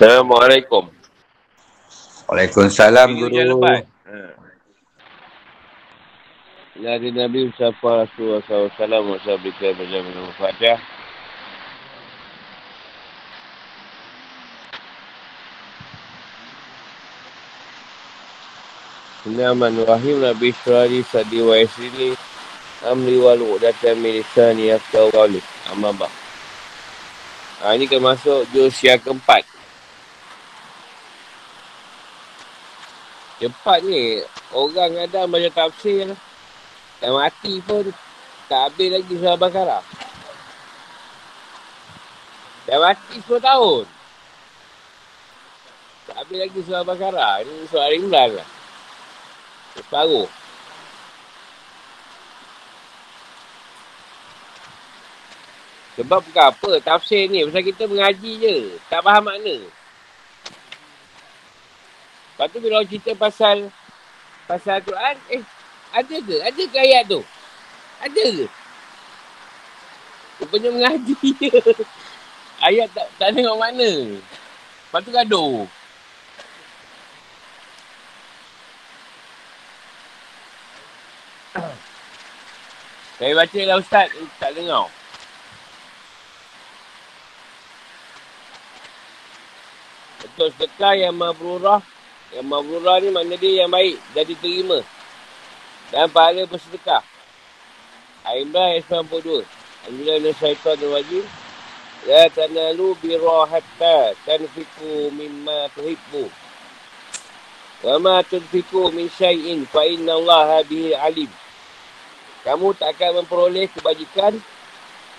Assalamualaikum. Waalaikumsalam guru. Ha. Nabi Nabi Mustafa Rasulullah SAW Masa berita macam minum Fatihah Bismillahirrahmanirrahim Nabi Syurali Sadi wa Yasrini Amri wal uqdatan milisani Yafkau qawli Amabak ha, Ini kan masuk juz yang keempat Cepat ni Orang ada baca tafsir Dah mati pun Tak habis lagi surah Bakara Dah mati 10 tahun Tak habis lagi surah Bakara Ini surah Imran lah Separuh. Sebab bukan apa, tafsir ni. Pasal kita mengaji je. Tak faham makna. Lepas tu orang cerita pasal pasal Al-Quran, eh, ada ke? Ada ke ayat tu? Ada ke? Rupanya mengaji je. Ayat tak, tak tengok mana. Lepas tu gaduh. Saya baca lah Ustaz, tak dengar. Betul sedekah yang mabrurah. Yang mabrurah ni makna dia yang baik dan diterima. Dan pahala bersedekah. Ayat 92. Alhamdulillah ina syaitan wajib. La tanalu birra hatta tanfiku mimma tuhibbu. Wa ma tunfiku min syai'in fa inna Allah bihi alim. Kamu tak akan memperoleh kebajikan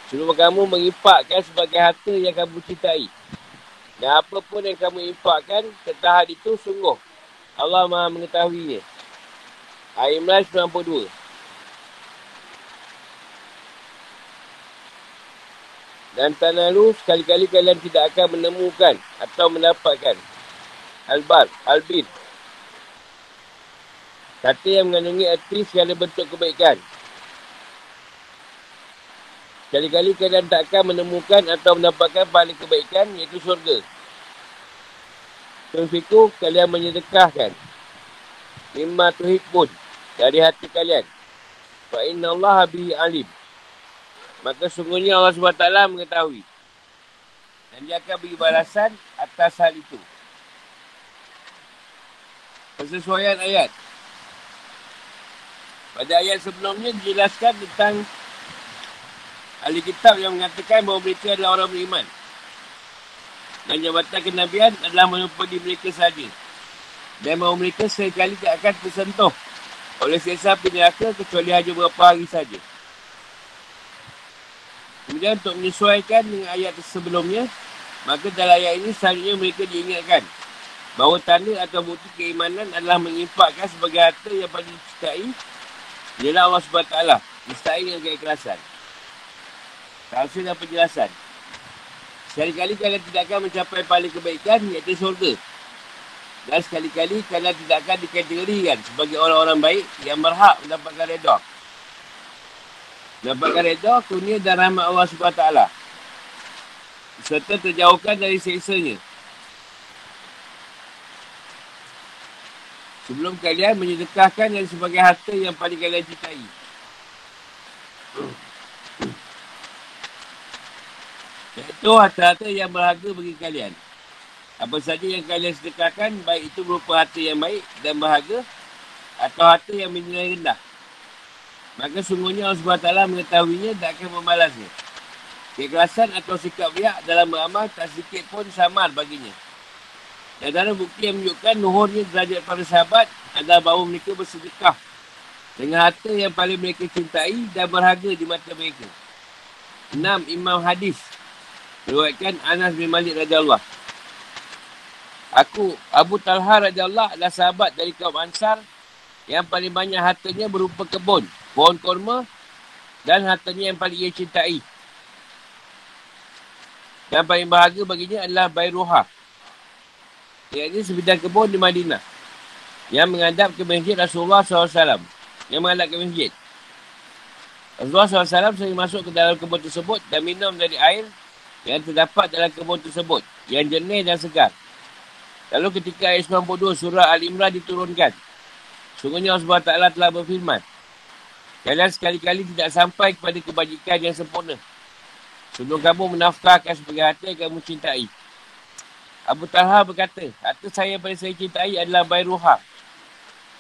sebelum kamu mengimpakkan sebagai harta yang kamu cintai. Dan apa pun yang kamu impakkan tentang hal itu sungguh. Allah maha mengetahuinya. Al-Imran 92. Dan tanah lu sekali-kali kalian tidak akan menemukan atau mendapatkan Albar, Albin. Kata yang mengandungi arti segala bentuk kebaikan. Kali-kali kalian tak akan menemukan atau mendapatkan pahala kebaikan iaitu syurga. Tunfiku kalian menyedekahkan. Mimma tuhibun dari hati kalian. Fa inna Allah bihi alim. Maka sungguhnya Allah SWT mengetahui. Dan dia akan beri balasan atas hal itu. Persesuaian ayat. Pada ayat sebelumnya dijelaskan tentang ahli kitab yang mengatakan bahawa mereka adalah orang beriman. Dan jabatan kenabian adalah menempati mereka sahaja. Dan bahawa mereka sekali tak akan tersentuh oleh siksa api neraka kecuali hanya beberapa hari saja. Kemudian untuk menyesuaikan dengan ayat sebelumnya, maka dalam ayat ini seharusnya mereka diingatkan bahawa tanda atau bukti keimanan adalah mengimpakkan sebagai harta yang paling dicintai ialah Allah SWT. Disertai dengan keikhlasan. Tafsir dan penjelasan. Sekali-kali kalian tidak akan mencapai pahala kebaikan iaitu syurga. Dan sekali-kali kalian tidak akan dikategorikan sebagai orang-orang baik yang berhak mendapatkan reda. Mendapatkan reda, kurnia dan rahmat Allah SWT. Serta terjauhkan dari seksanya. Sebelum kalian menyedekahkan yang sebagai harta yang paling kalian cintai. Iaitu harta-harta yang berharga bagi kalian. Apa saja yang kalian sedekahkan, baik itu berupa harta yang baik dan berharga atau harta yang bernilai rendah. Maka sungguhnya Allah SWT mengetahuinya dan akan membalasnya. Keikhlasan atau sikap riak dalam beramal tak sedikit pun samar baginya. Dan dalam bukti yang menunjukkan nuhurnya derajat para sahabat adalah bahawa mereka bersedekah dengan harta yang paling mereka cintai dan berharga di mata mereka. Enam Imam Hadis Riwayatkan Anas bin Malik Raja Allah. Aku, Abu Talha Raja Allah adalah sahabat dari kaum Ansar yang paling banyak hartanya berupa kebun, pohon korma dan hartanya yang paling ia cintai. Dan paling bahagia baginya adalah Bayruha. Iaitu sebidang kebun di Madinah. Yang menghadap ke masjid Rasulullah SAW. Yang menghadap ke masjid. Rasulullah SAW sering masuk ke dalam kebun tersebut dan minum dari air yang terdapat dalam kebun tersebut. Yang jernih dan segar. Lalu ketika ayat 92 surah Al-Imran diturunkan. Sungguhnya Allah SWT telah berfirman. Kalian sekali-kali tidak sampai kepada kebajikan yang sempurna. Sebelum kamu menafkahkan sebagai harta yang kamu cintai. Abu Talha berkata, harta saya yang paling saya cintai adalah bayruha.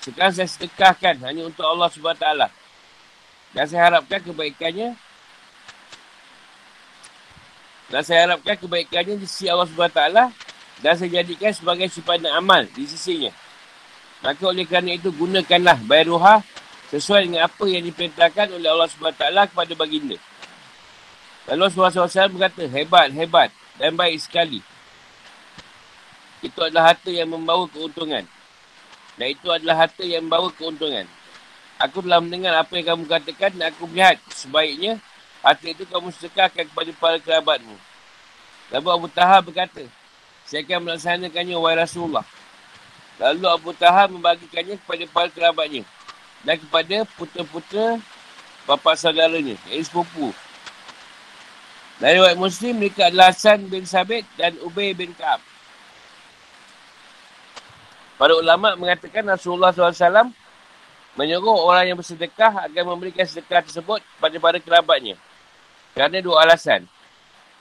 Sekarang saya sedekahkan hanya untuk Allah SWT. Dan saya harapkan kebaikannya dan saya harapkan kebaikannya di sisi Allah SWT dan saya jadikan sebagai simpanan amal di sisinya. Maka oleh kerana itu gunakanlah bayruha sesuai dengan apa yang diperintahkan oleh Allah SWT kepada baginda. Lalu SAW berkata, hebat, hebat dan baik sekali. Itu adalah harta yang membawa keuntungan. Dan itu adalah harta yang membawa keuntungan. Aku telah mendengar apa yang kamu katakan dan aku melihat sebaiknya harta itu kamu sedekahkan kepada para kerabatmu. Lalu Abu Taha berkata, saya akan melaksanakannya wahai Rasulullah. Lalu Abu Taha membagikannya kepada para kerabatnya dan kepada putra-putra bapa saudaranya, iaitu sepupu. Dari riwayat Muslim, mereka adalah Hasan bin Sabit dan Ubay bin Ka'ab. Para ulama mengatakan Rasulullah SAW menyuruh orang yang bersedekah agar memberikan sedekah tersebut kepada para kerabatnya. Kerana dua alasan.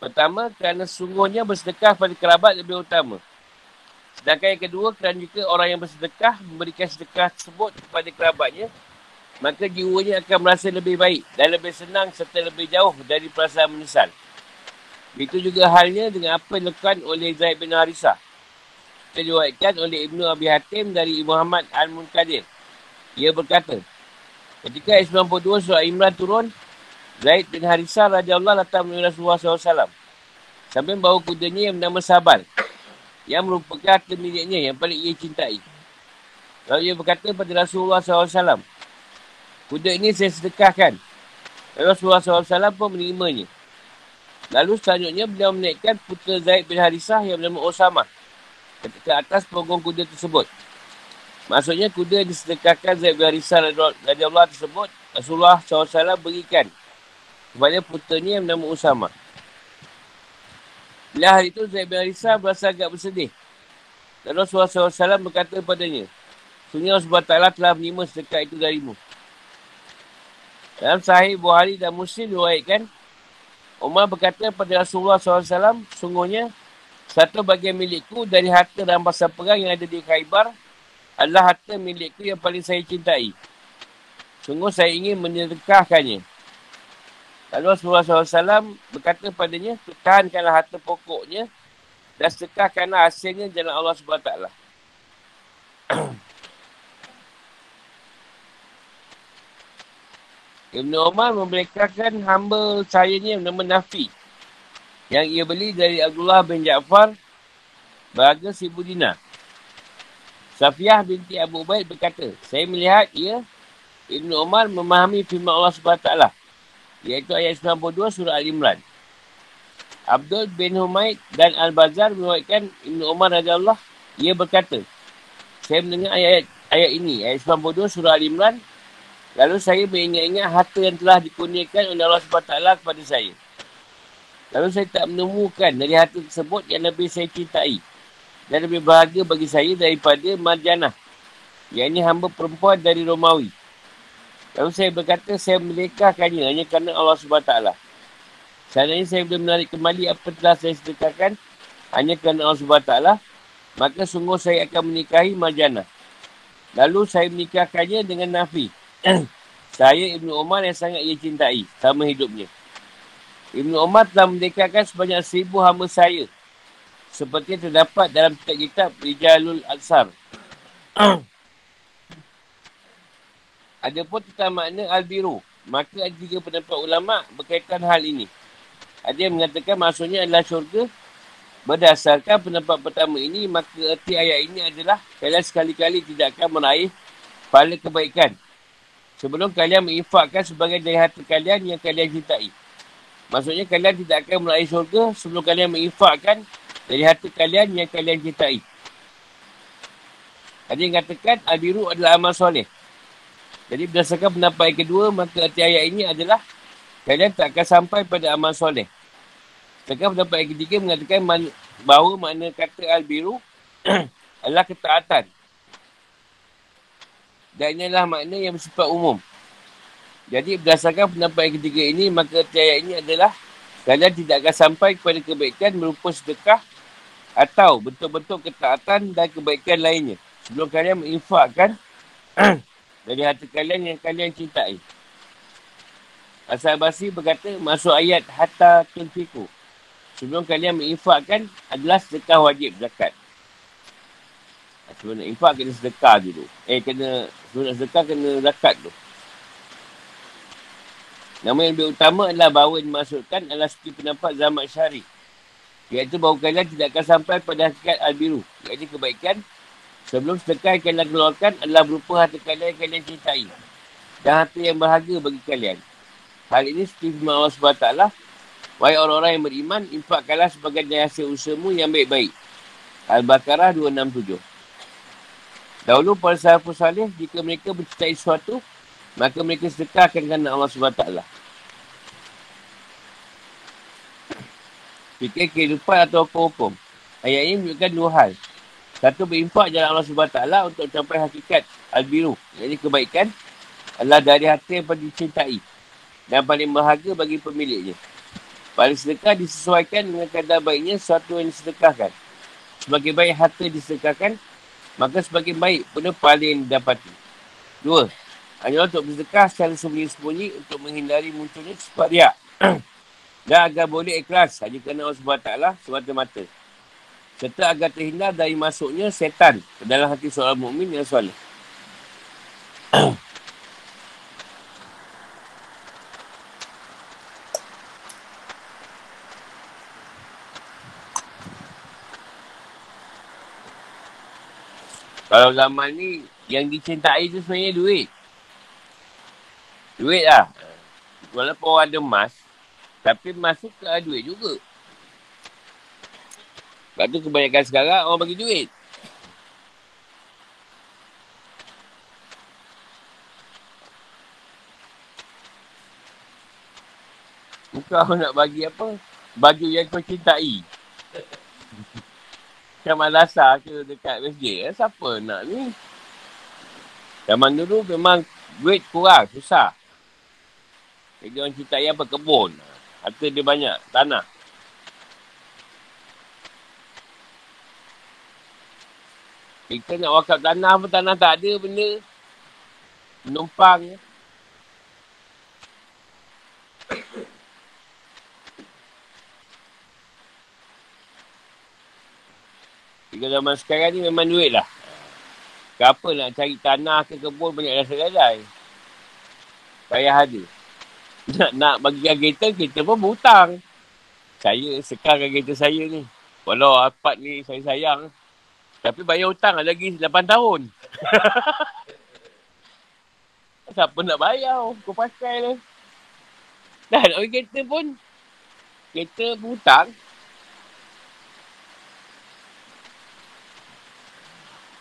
Pertama, kerana sungguhnya bersedekah pada kerabat lebih utama. Sedangkan yang kedua, kerana jika orang yang bersedekah memberikan sedekah tersebut kepada kerabatnya, maka jiwanya akan merasa lebih baik dan lebih senang serta lebih jauh dari perasaan menyesal. Itu juga halnya dengan apa yang dilakukan oleh Zaid bin Harisah. Diriwayatkan oleh Ibnu Abi Hatim dari Muhammad Al-Munkadir. Ia berkata, ketika ayat 92 surah Imran turun, Zaid bin Harisah radhiyallahu datang menemui Rasulullah SAW. Sambil bawa kudanya yang bernama Sabal. Yang merupakan harta miliknya yang paling ia cintai. Lalu ia berkata pada Rasulullah SAW. Kuda ini saya sedekahkan. Rasulullah SAW pun menerimanya. Lalu selanjutnya beliau menaikkan putera Zaid bin Harisah yang bernama Osama ketika atas punggung kuda tersebut. Maksudnya kuda yang disedekahkan Zaid bin Harisah dari Allah tersebut Rasulullah SAW berikan kepada puteranya yang bernama Osama. Bila hari itu Zaid bin Harisah berasa agak bersedih. Dan Rasulullah SAW berkata kepadanya, Sunnah Allah SWT telah menerima sedekah itu darimu. Dalam sahih Buhari dan Muslim diwaikan, Umar berkata pada Rasulullah SAW, sungguhnya satu bagian milikku dari harta rampasan perang yang ada di Khaybar adalah harta milikku yang paling saya cintai. Sungguh saya ingin menyedekahkannya. Lalu Rasulullah SAW berkata padanya, tahankanlah harta pokoknya dan sedekahkanlah hasilnya jalan Allah SWT. Ibn Umar memberitakan hamba saya ni yang nama Nafi. Yang ia beli dari Abdullah bin Ja'far berharga seribu dinar. Safiyah binti Abu Ubaid berkata, saya melihat ia Ibn Umar memahami firman Allah SWT. Iaitu ayat 92 surah Al-Imran. Abdul bin Humaid dan Al-Bazar menuatkan Ibn Umar Raja Allah. Ia berkata, saya mendengar ayat ayat ini, ayat 92 surah Al-Imran Lalu saya mengingat-ingat harta yang telah dikurniakan oleh Allah SWT kepada saya. Lalu saya tak menemukan dari harta tersebut yang lebih saya cintai. Dan lebih berharga bagi saya daripada Marjanah. Yang ini hamba perempuan dari Romawi. Lalu saya berkata saya melekahkannya hanya kerana Allah SWT. Seandainya saya boleh menarik kembali apa telah saya sedekahkan hanya kerana Allah SWT. Maka sungguh saya akan menikahi Marjanah. Lalu saya menikahkannya dengan Nafi. saya Ibnu Umar yang sangat ia cintai sama hidupnya. Ibnu Umar telah mendekatkan sebanyak seribu hamba saya. Seperti terdapat dalam kitab-kitab Rijalul Ansar. ada pun tentang makna Al-Biru. Maka ada tiga pendapat ulama berkaitan hal ini. Ada yang mengatakan maksudnya adalah syurga. Berdasarkan pendapat pertama ini, maka erti ayat ini adalah kalian sekali-kali tidak akan meraih pahala kebaikan sebelum kalian menginfakkan sebagai dari harta kalian yang kalian cintai. Maksudnya kalian tidak akan meraih syurga sebelum kalian menginfakkan dari harta kalian yang kalian cintai. Ada yang katakan Abiru adalah amal soleh. Jadi berdasarkan pendapat yang kedua, maka arti ayat ini adalah kalian tak akan sampai pada amal soleh. Sedangkan pendapat yang ketiga mengatakan man, bahawa makna kata Al-Biru adalah ketaatan. Dan inilah makna yang bersifat umum. Jadi berdasarkan pendapat yang ketiga ini, maka ayat ini adalah kalian tidak akan sampai kepada kebaikan berupa sedekah atau bentuk-bentuk ketaatan dan kebaikan lainnya. Sebelum kalian menginfakkan dari hati kalian yang kalian cintai. Asal Basri berkata, masuk ayat hatta tunfiku. Sebelum kalian menginfakkan adalah sedekah wajib zakat. Sebelum nak infak, kena sedekah dulu. Eh, kena, sebelum nak sedekah, kena zakat tu. Nama yang lebih utama adalah bahawa yang dimaksudkan adalah seperti pendapat zaman syari. Iaitu bahawa kalian tidak akan sampai pada hakikat al-biru. Iaitu kebaikan. Sebelum sedekah yang kalian keluarkan adalah berupa harta kalian yang kalian cintai. Dan harta yang berharga bagi kalian. Hal ini firman Allah SWT. Wahai orang-orang yang beriman, infakkanlah sebagai hasil usahamu yang baik-baik. Al-Baqarah 267. Dahulu para sahabat salih, jika mereka mencintai sesuatu, maka mereka sedekahkan kerana Allah SWT. Fikir kehidupan atau hukum-hukum. Ayat ini menunjukkan dua hal. Satu berimpak jalan Allah SWT untuk mencapai hakikat al-biru. Jadi kebaikan adalah dari hati yang paling dicintai dan paling berharga bagi pemiliknya. Paling sedekah disesuaikan dengan kadar baiknya sesuatu yang disedekahkan. Sebagai baik harta disedekahkan, maka sebagai baik pun paling didapati. Dua, hanya untuk bersedekah secara sembunyi-sembunyi untuk menghindari munculnya sifat riak. Dan agar boleh ikhlas hanya kerana Allah SWT semata-mata. Serta agar terhindar dari masuknya setan ke dalam hati seorang mukmin yang soleh. Kalau zaman ni, yang dicintai tu sebenarnya duit. Duit lah. Walaupun orang ada emas, tapi emas tu ke duit juga. Sebab tu kebanyakan sekarang orang bagi duit. Kau nak bagi apa? Baju yang kau cintai. Macam malasah ke dekat masjid. Eh, siapa nak ni? Zaman dulu memang duit kurang, susah. Jadi orang cerita yang berkebun. Harta dia banyak, tanah. Kita nak wakaf tanah pun tanah tak ada benda. Menumpang. Jika zaman sekarang ni memang duit lah. Kenapa nak cari tanah ke kebun banyak rasa gadai. Payah ada. Nak, nak bagikan kereta, kereta pun berhutang. Saya sekarang kereta saya ni. Walau apat ni saya sayang. Tapi bayar hutang lagi 8 tahun. Siapa nak bayar? Kau pakai lah. Dah nak bagi kereta pun. Kereta berhutang.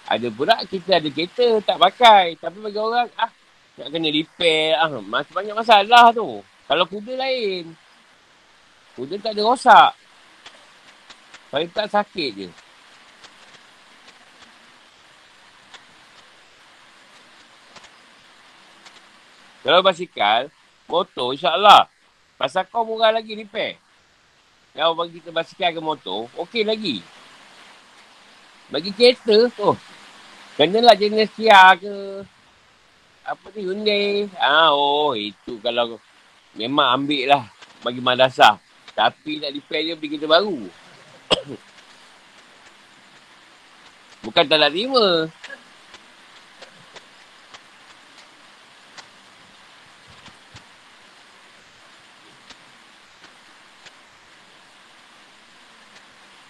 Ada pula kita ada kereta tak pakai. Tapi bagi orang, ah, nak kena repair. Ah, masih banyak masalah tu. Kalau kuda lain. Kuda tak ada rosak. Paling tak sakit je. Kalau basikal, motor insyaAllah. Pasal kau murah lagi repair. Kalau bagi kita basikal ke motor, okey lagi. Bagi kereta, oh, Kenalah jenis Kia ke. Apa ni Hyundai. Ah, oh itu kalau memang ambil lah bagi madrasah. Tapi nak repair dia beli kereta baru. Bukan tak nak terima.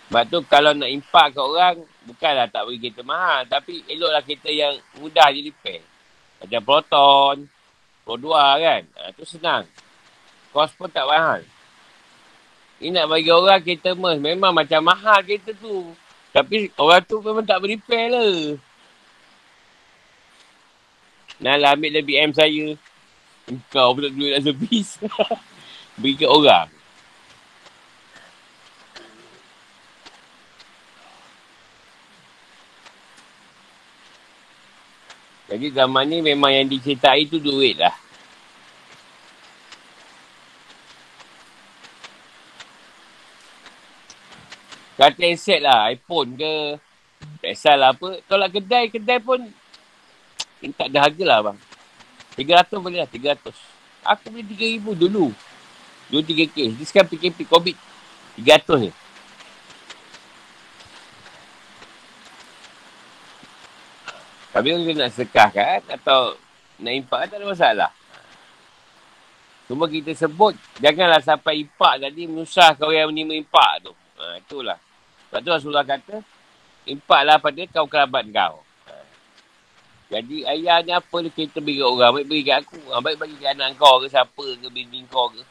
Sebab tu kalau nak impak kat orang, bukanlah tak bagi kereta mahal. Tapi eloklah kereta yang mudah di repair. Macam Proton, Pro 2 kan. Ha, tu senang. Kos pun tak mahal. Ini nak bagi orang kereta mes. Memang macam mahal kereta tu. Tapi orang tu memang tak repair lah. Nah lah ambil lebih M saya. Kau pula duit nak servis. Bagi ke orang. Jadi zaman ni memang yang dicertai tu duit lah. Kata aset lah. iPhone ke. Tak lah apa. Kalau kedai, kedai pun ini tak ada harga lah bang. 300 boleh lah. 300. Aku beli 3,000 dulu. Dulu 3K. Ini sekarang PKP COVID. 300 je. Tapi kalau nak sekah kan atau nak impak tak ada masalah. Cuma kita sebut, janganlah sampai impak tadi menyusahkan orang yang menerima impak tu. Ha, itulah. Sebab tu Rasulullah kata, impaklah pada kau kerabat kau. Ha. Jadi ayah ni apa dia kita beri orang, baik beri kat aku. Ha, baik bagi kat anak kau ke, siapa ke, bini kau ke.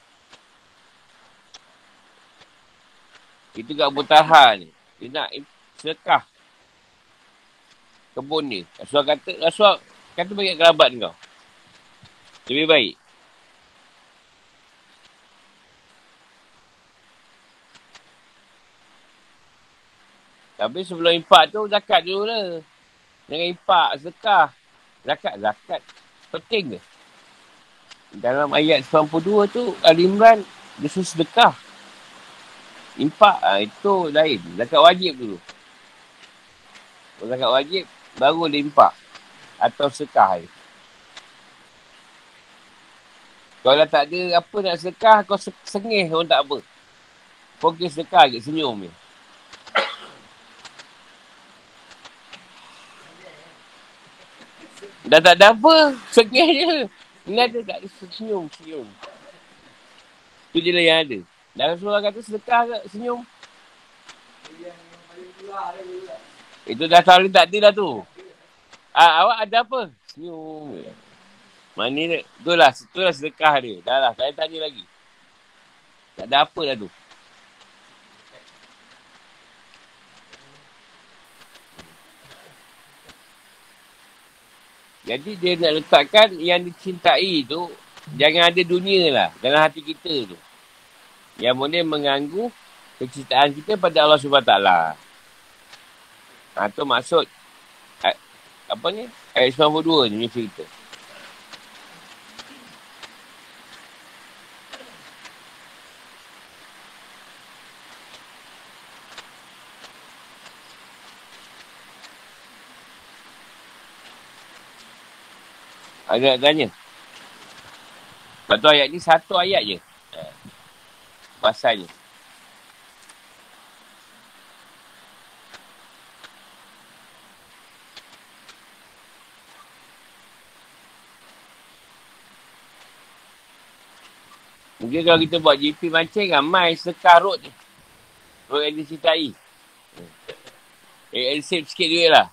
Itu kat Butaha ni. Dia nak sekah kebun ni. Rasulullah kata, Rasulullah kata bagi kerabat kau. Lebih baik. Tapi sebelum impak tu, zakat dulu lah. Jangan impak, zakah. Zakat, zakat. Penting ke? Dalam ayat 92 tu, Al-Imran, dia suruh sedekah. Impak, ha, itu lain. Zakat wajib dulu. Zakat wajib, baru dia impak. Atau sekah. Kalau tak ada apa nak sekah, kau sengih pun tak apa. Fokus sekah je, senyum je. Dah tak ada apa. Sengih je. Ini ada tak ada senyum, senyum. Itu je lah yang ada. Dan Rasulullah kata sedekah ke senyum. Itu dah tahu tak ada dah tu. Ah, awak ada apa? Senyum. Mana ni? Itulah, itulah sedekah dia. Dah lah, saya tanya lagi. Tak ada apa dah tu. Jadi dia nak letakkan yang dicintai tu jangan ada dunia lah dalam hati kita tu. Yang boleh mengganggu kecintaan kita pada Allah SWT. Ha, tu maksud apa ni? Ayat 92 ni cerita. Agak tanya. Lepas tu ayat ni satu ayat je. Pasalnya. Mungkin kalau kita buat GP mancing, ramai sekarut je. Rot yang dicintai. Eh, save sikit duit lah.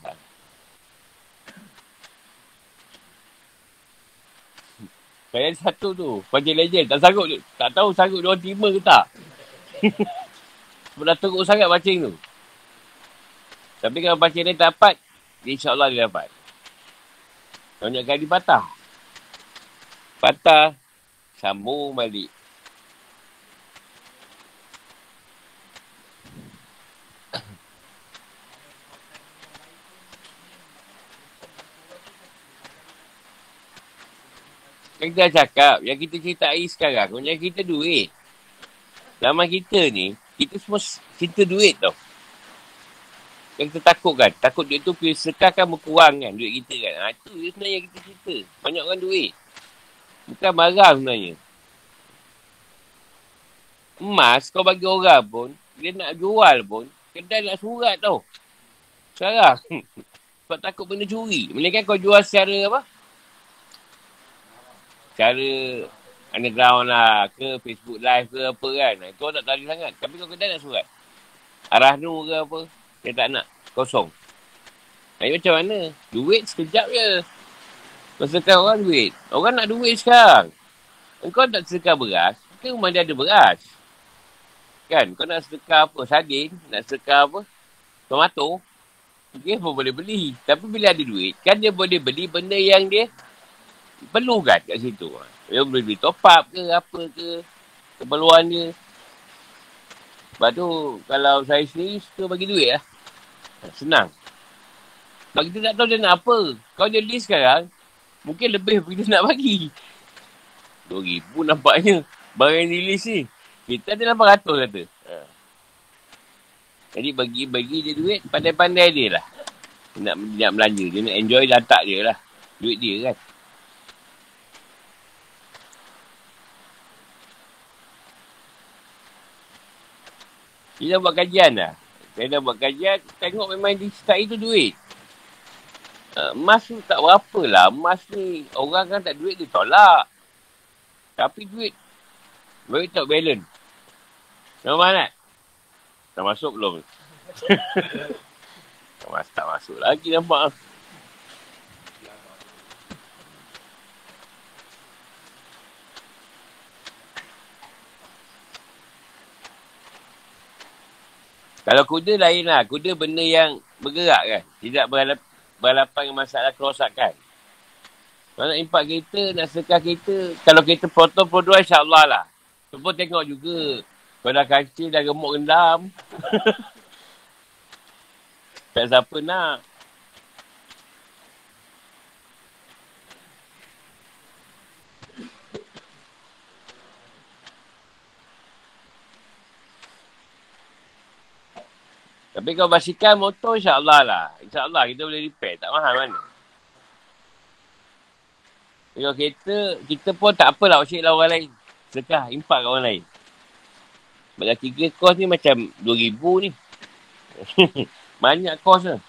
Saya satu tu. Pancing legend. Tak sanggup. Tak tahu sanggup dia orang terima ke tak. Sebab dah teruk sangat pancing tu. Tapi kalau pancing tak dapat, insyaAllah dia dapat. Banyak kali patah. Patah. Sambung balik. Kan kita cakap, yang kita cerita air sekarang, yang kita duit. Lama kita ni, kita semua cinta duit tau. Yang kita takut kan, takut duit tu sekarang berkurang kan, duit kita kan. Ha, itu sebenarnya kita cerita. Banyak orang duit. Bukan marah sebenarnya. Emas, kau bagi orang pun, dia nak jual pun, kedai nak surat tau. Sekarang. Sebab takut benda curi. Melainkan kau jual secara apa? Cara underground lah ke Facebook live ke apa kan. Itu orang tak tahu sangat. Tapi kau kedai nak surat. Arah nu ke apa. Dia tak nak. Kosong. Ini macam mana? Duit sekejap je. Masakan orang duit. Orang nak duit sekarang. Kau tak sedekah beras. Mungkin rumah dia ada beras. Kan? Kau nak sedekah apa? Sardin. Nak sedekah apa? Tomato. Mungkin pun boleh beli. Tapi bila ada duit. Kan dia boleh beli benda yang dia perlu kan kat situ. Dia boleh beli top up ke apa ke keperluan dia. Lepas tu kalau saya sendiri suka bagi duit lah. Senang. Sebab kita tak tahu dia nak apa. Kalau dia list sekarang, mungkin lebih kita nak bagi. RM2,000 nampaknya barang yang di list ni. Kita ada RM800 kata. Ha. Jadi bagi-bagi dia duit, pandai-pandai dia lah. Nak, nak belanja. Dia nak enjoy, letak dia lah. Duit dia kan. Kita dah buat kajian dah. Saya dah buat kajian, tengok memang di start itu duit. Uh, emas tu tak berapa lah. Emas ni, orang kan tak duit dia tolak. Tapi duit, duit tak balance. Nampak tak? Tak masuk belum? tak masuk lagi nampak. Kalau kuda lain lah. Kuda benda yang bergerak kan. Tidak berhalap, berhadapan dengan masalah kerosakan. Kalau nak impak kereta, nak sekar kereta. Kalau kereta proton pro dua, insyaAllah lah. Pun tengok juga. Kalau dah kancil, dah gemuk gendam. tak siapa nak. Tapi kalau basikal motor insyaAllah lah. InsyaAllah kita boleh repair. Tak mahal mana. Kalau kereta, kita pun tak apalah usik lah orang lain. Sedekah, impak kat orang lain. Sebab tiga kos ni macam RM2,000 ni. Banyak kos lah.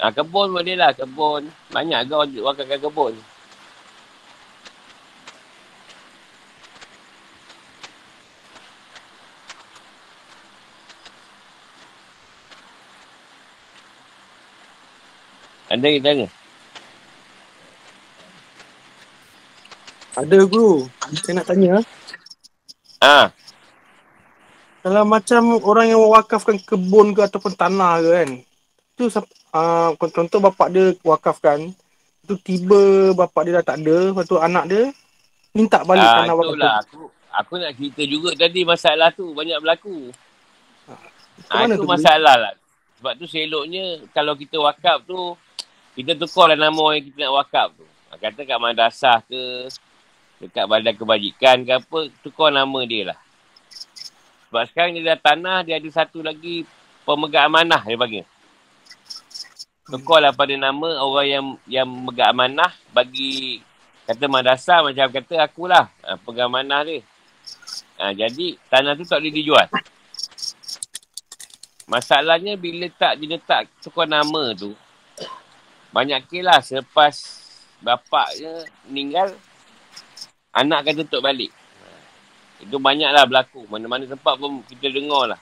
Ha, kebun boleh lah, kebun. Banyak kau wakilkan kebun. Anda yang tanya. Ada guru. Saya nak tanya. Ah, Kalau macam orang yang wakafkan kebun ke ataupun tanah ke kan. Tu uh, contoh bapak dia wakafkan. Tu tiba bapak dia dah tak ada. Lepas tu anak dia minta balik ah tanah wakaf. itulah. Aku, aku nak cerita juga tadi masalah tu. Banyak berlaku. Ah, mana itu tu, masalah lah. Sebab tu seloknya kalau kita wakaf tu, kita tukarlah nama orang yang kita nak wakaf tu. Ah, Kata kat madrasah ke, dekat badan kebajikan ke apa, tukar nama dia lah. Sebab sekarang dia dah tanah, dia ada satu lagi pemegang amanah dia panggil. Tukarlah pada nama orang yang yang memegang amanah bagi kata madrasah macam kata akulah ha, pegang amanah dia. Ha, jadi tanah tu tak boleh dijual. Masalahnya bila tak diletak tukar nama tu, banyak kes lah selepas bapaknya meninggal, anak kata tutup balik. Itu banyaklah berlaku. Mana-mana tempat pun kita dengar lah.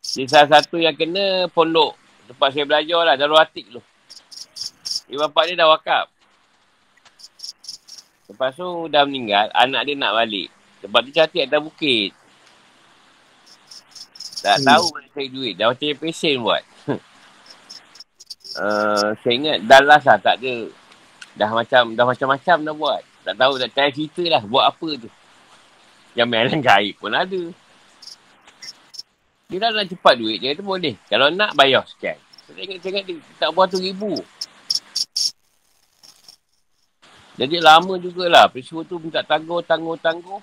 Di salah satu yang kena pondok. Tempat saya belajar lah. Darul Atik tu. Dia bapak dia dah wakaf. Lepas tu dah meninggal. Anak dia nak balik. Sebab dia cantik atas bukit. Tak Hmm. tahu mana cari duit. Dah macam pesen buat. Uh, saya ingat Dallas lah tak ada. Dah macam dah macam-macam dah buat. Tak tahu tak tanya cerita lah buat apa tu. Yang mainan gaib pun ada. Dia dah nak cepat duit, dia kata boleh. Kalau nak bayar sekian. Saya ingat, saya ingat dia tak buat tu ribu. Jadi lama jugalah. Peristiwa tu minta tangguh, tangguh, tangguh.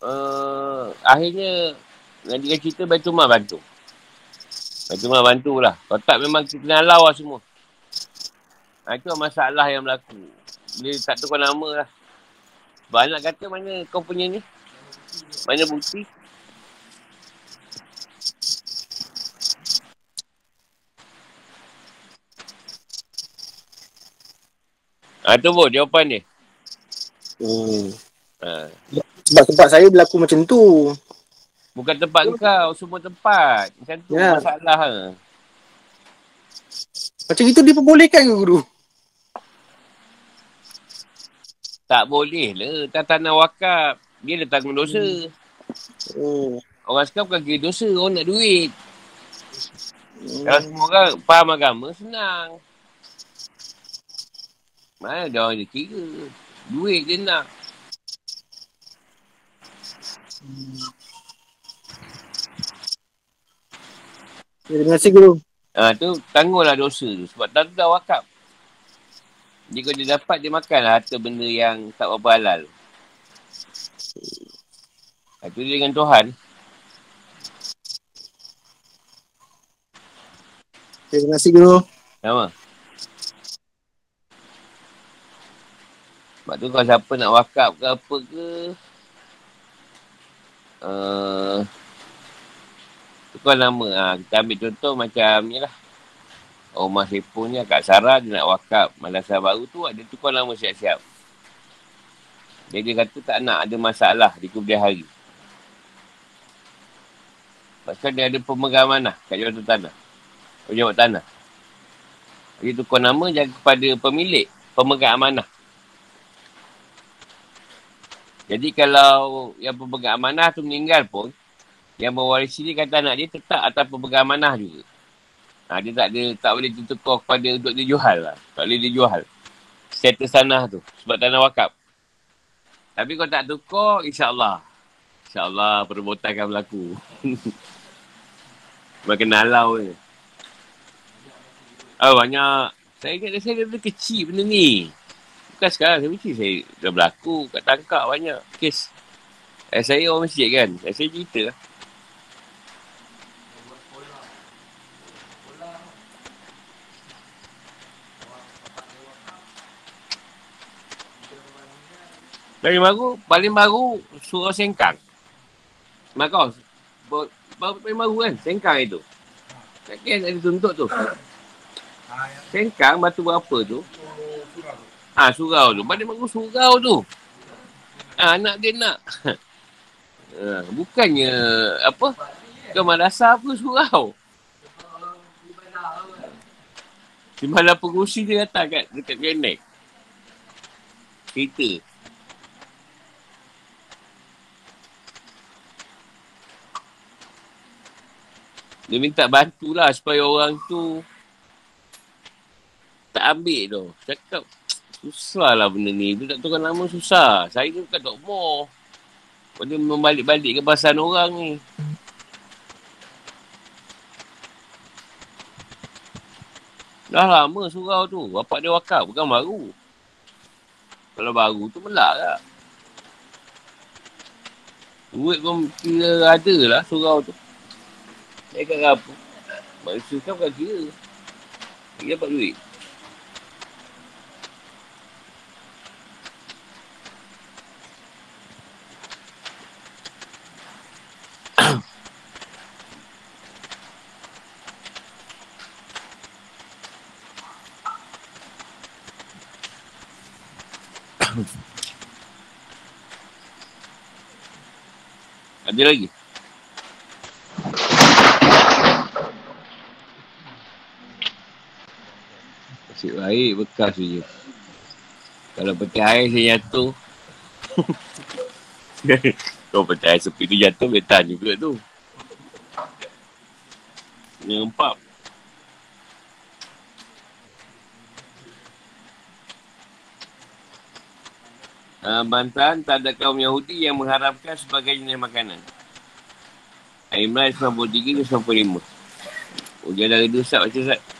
Uh, akhirnya, dengan dia cerita Baitul Mal bantu. Baitul Mal bantulah. Kalau tak memang kita kena halau lah semua. Ha, itu masalah yang berlaku. Dia tak tukar nama lah. Anak kata mana kau punya ni? Mana bukti? Ha, tu pun jawapan dia. Hmm. Ha. Sebab tempat saya berlaku macam tu. Bukan tempat kau, semua tempat. Macam tu Ya. masalah. Macam itu diperbolehkan ke guru? Tak boleh lah. Tak tanah wakaf. Dia dah tanggung dosa. Oh. Orang sekarang bukan kira dosa. Orang nak duit. Hmm. Kalau semua orang faham agama, senang. Mana ada orang dia kira. Duit dia nak. Terima kasih guru. Ha, tu tangguhlah dosa tu. Sebab tak tu dah wakaf. Jadi kalau dia dapat, dia makan lah harta benda yang tak berapa halal. Itu dia dengan Tuhan. Terima kasih guru. Sama. Sebab tu kalau siapa nak wakaf ke apa ke. Uh, tukar nama. Ha, kita ambil contoh macam ni lah. Rumah Sepul ni Kak Sarah dia nak wakaf. Malasah baru tu ada tukar nama siap-siap. Jadi dia kata tak nak ada masalah di kemudian hari. Pasal dia ada pemegang manah kat jawatan tanah. Pejabat tanah. Jadi tukar nama jaga kepada pemilik pemegang amanah. Jadi kalau yang pemegang amanah tu meninggal pun, yang mewarisi dia kata anak dia tetap atas pemegang amanah juga. Ha, dia tak ada, tak boleh ditukar kepada untuk dia jual lah. Tak boleh dia jual. Status tanah tu. Sebab tanah wakaf. Tapi kalau tak tukar, insyaAllah. InsyaAllah perbuatan akan berlaku. Makin nalau je. Oh, banyak. Saya ingat saya daripada kecil benda ni. Bukan sekarang saya mesti saya dah berlaku kat tangkap banyak kes. Eh, saya orang masjid kan. Eh, saya cerita lah. Paling baru, paling baru surau sengkang. Maka baru paling baru kan, sengkang itu. Tak kira ada tuntut tu. Sengkang batu berapa tu? Ah ha, surau tu. Paling baru surau tu. Ha, anak dia nak. ha, bukannya apa? Ke madrasah apa surau? Di mana pengurusi dia datang kat dekat Genek. Cerita. Dia minta bantulah supaya orang tu tak ambil tu. Cakap susah lah benda ni. Dia tak tukar nama susah. Saya tu bukan doktor. Dia membalik-balik ke bahasan orang ni. Dah lama surau tu. Bapak dia wakaf. Bukan baru. Kalau baru tu melak tak. Duit pun kira ada lah surau tu. Saya kat apa? Manusia kan bukan kira. Dia dapat duit. Ada lagi? Baik bekas je. Kalau peti air saya jatuh. Kalau peti air sepi tu jatuh, boleh tahan juga tu. Nyempap. Uh, bantahan tak ada kaum Yahudi yang mengharapkan sebagai jenis makanan. Imran 93 ke 95. Ujian dari dosa baca Ustaz.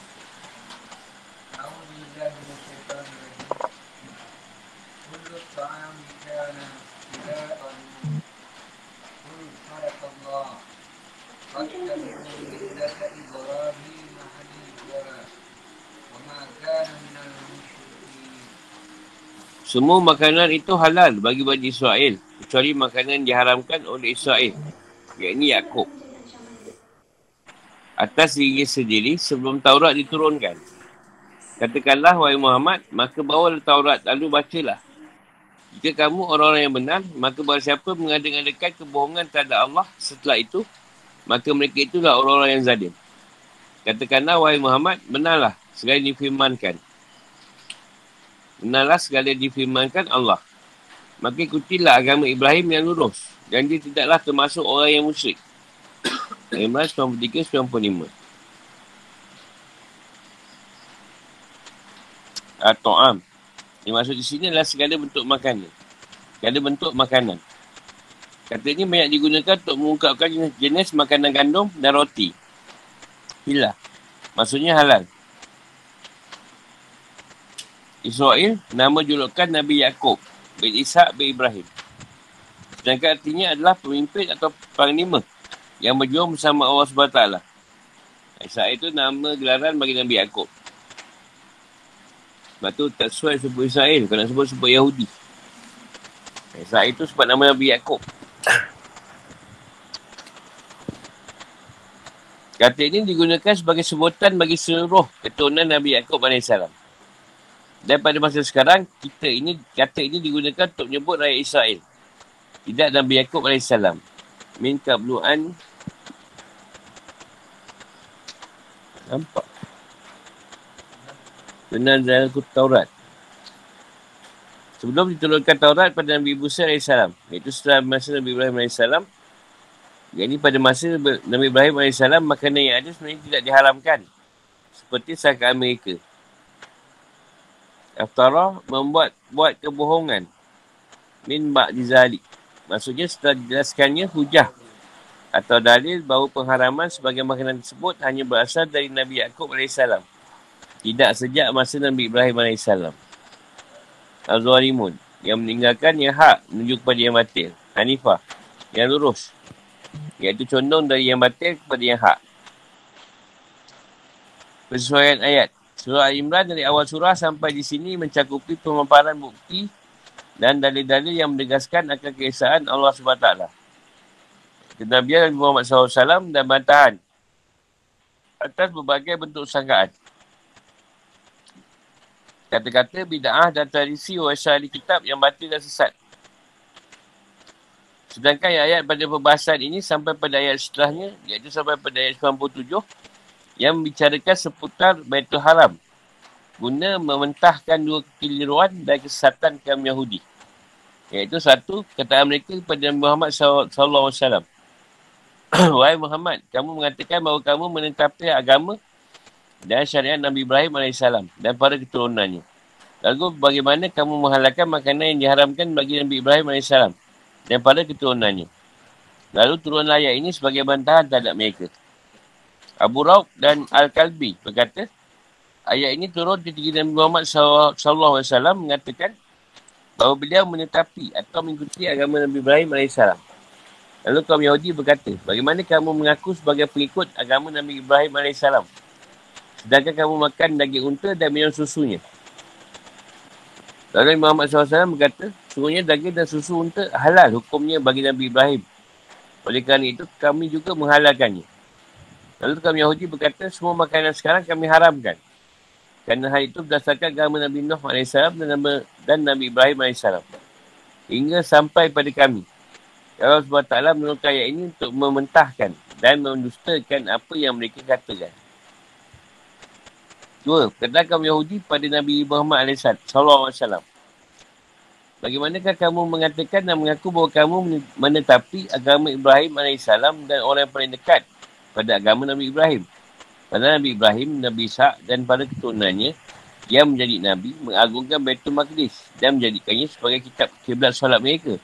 Semua makanan itu halal bagi Bani Israel. Kecuali makanan diharamkan oleh Israel. Iaitu Yaakob. Atas diri sendiri sebelum Taurat diturunkan. Katakanlah, wahai Muhammad, maka bawa Taurat lalu bacalah. Jika kamu orang-orang yang benar, maka bahawa siapa mengadakan kebohongan terhadap Allah setelah itu, maka mereka itulah orang-orang yang zalim. Katakanlah, wahai Muhammad, benarlah segala difirmankan. Benarlah segala difirmankan Allah. Maka ikutilah agama Ibrahim yang lurus. Dan dia tidaklah termasuk orang yang musyrik. Imran 93-95 At-To'am Yang maksud di sini adalah segala bentuk makanan. Segala bentuk makanan. Katanya banyak digunakan untuk mengungkapkan jenis, jenis makanan gandum dan roti. Hilah. Maksudnya halal. Israel, nama julukan Nabi Yaakob bin Ishak bin Ibrahim. Sedangkan artinya adalah pemimpin atau panglima yang berjuang bersama Allah SWT. Ishak itu nama gelaran bagi Nabi Yaakob. Sebab tu tak sesuai sebut Israel. Kalau nak sebut, sebut Yahudi. Ishak itu sebab nama Nabi Yaakob. Kata ini digunakan sebagai sebutan bagi seluruh keturunan Nabi Yaakob AS. Dan pada masa sekarang, kita ini, kata ini digunakan untuk menyebut rakyat Israel. Tidak Nabi Yaakob AS. Min kablu'an. Nampak. Benar dalam Taurat. Sebelum diturunkan Taurat pada Nabi Musa AS. Iaitu setelah masa Nabi Ibrahim AS. Ini pada masa Nabi Ibrahim AS, makanan yang ada sebenarnya tidak diharamkan. Seperti sahabat Amerika. Aftarah membuat buat kebohongan. Min ba'di zalik. Maksudnya setelah dijelaskannya hujah atau dalil bahawa pengharaman sebagai makanan tersebut hanya berasal dari Nabi Yaakob AS. Tidak sejak masa Nabi Ibrahim AS. Al-Zawarimun yang meninggalkan yang hak menuju kepada yang batil. Hanifah yang lurus. Iaitu condong dari yang batil kepada yang hak. Persesuaian ayat. Surah Al-Imran dari awal surah sampai di sini mencakupi pemaparan bukti dan dalil-dalil yang menegaskan akan keesaan Allah SWT. Kenabian Nabi Muhammad SAW dan bantahan atas berbagai bentuk sangkaan. Kata-kata bida'ah dan tradisi ahli kitab yang batil dan sesat. Sedangkan ayat pada pembahasan ini sampai pada ayat setelahnya, iaitu sampai pada ayat 97, yang membicarakan seputar Baitul Haram guna mementahkan dua kekeliruan dan kesesatan kaum Yahudi. Iaitu satu, kata mereka kepada Muhammad SAW. Wahai Muhammad, kamu mengatakan bahawa kamu menetapi agama dan syariat Nabi Ibrahim AS dan para keturunannya. Lalu bagaimana kamu menghalalkan makanan yang diharamkan bagi Nabi Ibrahim AS dan para keturunannya. Lalu turun ayat ini sebagai bantahan terhadap mereka. Abu Raub dan Al-Kalbi berkata, ayat ini turun ketika Nabi Muhammad SAW mengatakan bahawa beliau menetapi atau mengikuti agama Nabi Ibrahim AS. Lalu kaum Yahudi berkata, bagaimana kamu mengaku sebagai pengikut agama Nabi Ibrahim AS? Sedangkan kamu makan daging unta dan minum susunya. Lalu Muhammad SAW berkata, sungguhnya daging dan susu unta halal hukumnya bagi Nabi Ibrahim. Oleh kerana itu, kami juga menghalalkannya. Lalu kami Yahudi berkata, semua makanan sekarang kami haramkan. Kerana hal itu berdasarkan agama Nabi Nuh AS dan, Nabi, dan Nabi Ibrahim AS. Hingga sampai pada kami. Allah SWT menurunkan ayat ini untuk mementahkan dan mendustakan apa yang mereka katakan. Dua, kata kaum Yahudi pada Nabi Muhammad. SAW. Bagaimanakah kamu mengatakan dan mengaku bahawa kamu menetapi agama Ibrahim AS dan orang yang paling dekat pada agama Nabi Ibrahim. Pada Nabi Ibrahim, Nabi Ishak dan para keturunannya yang menjadi Nabi mengagungkan Baitul Maqdis dan menjadikannya sebagai kitab kiblat solat mereka.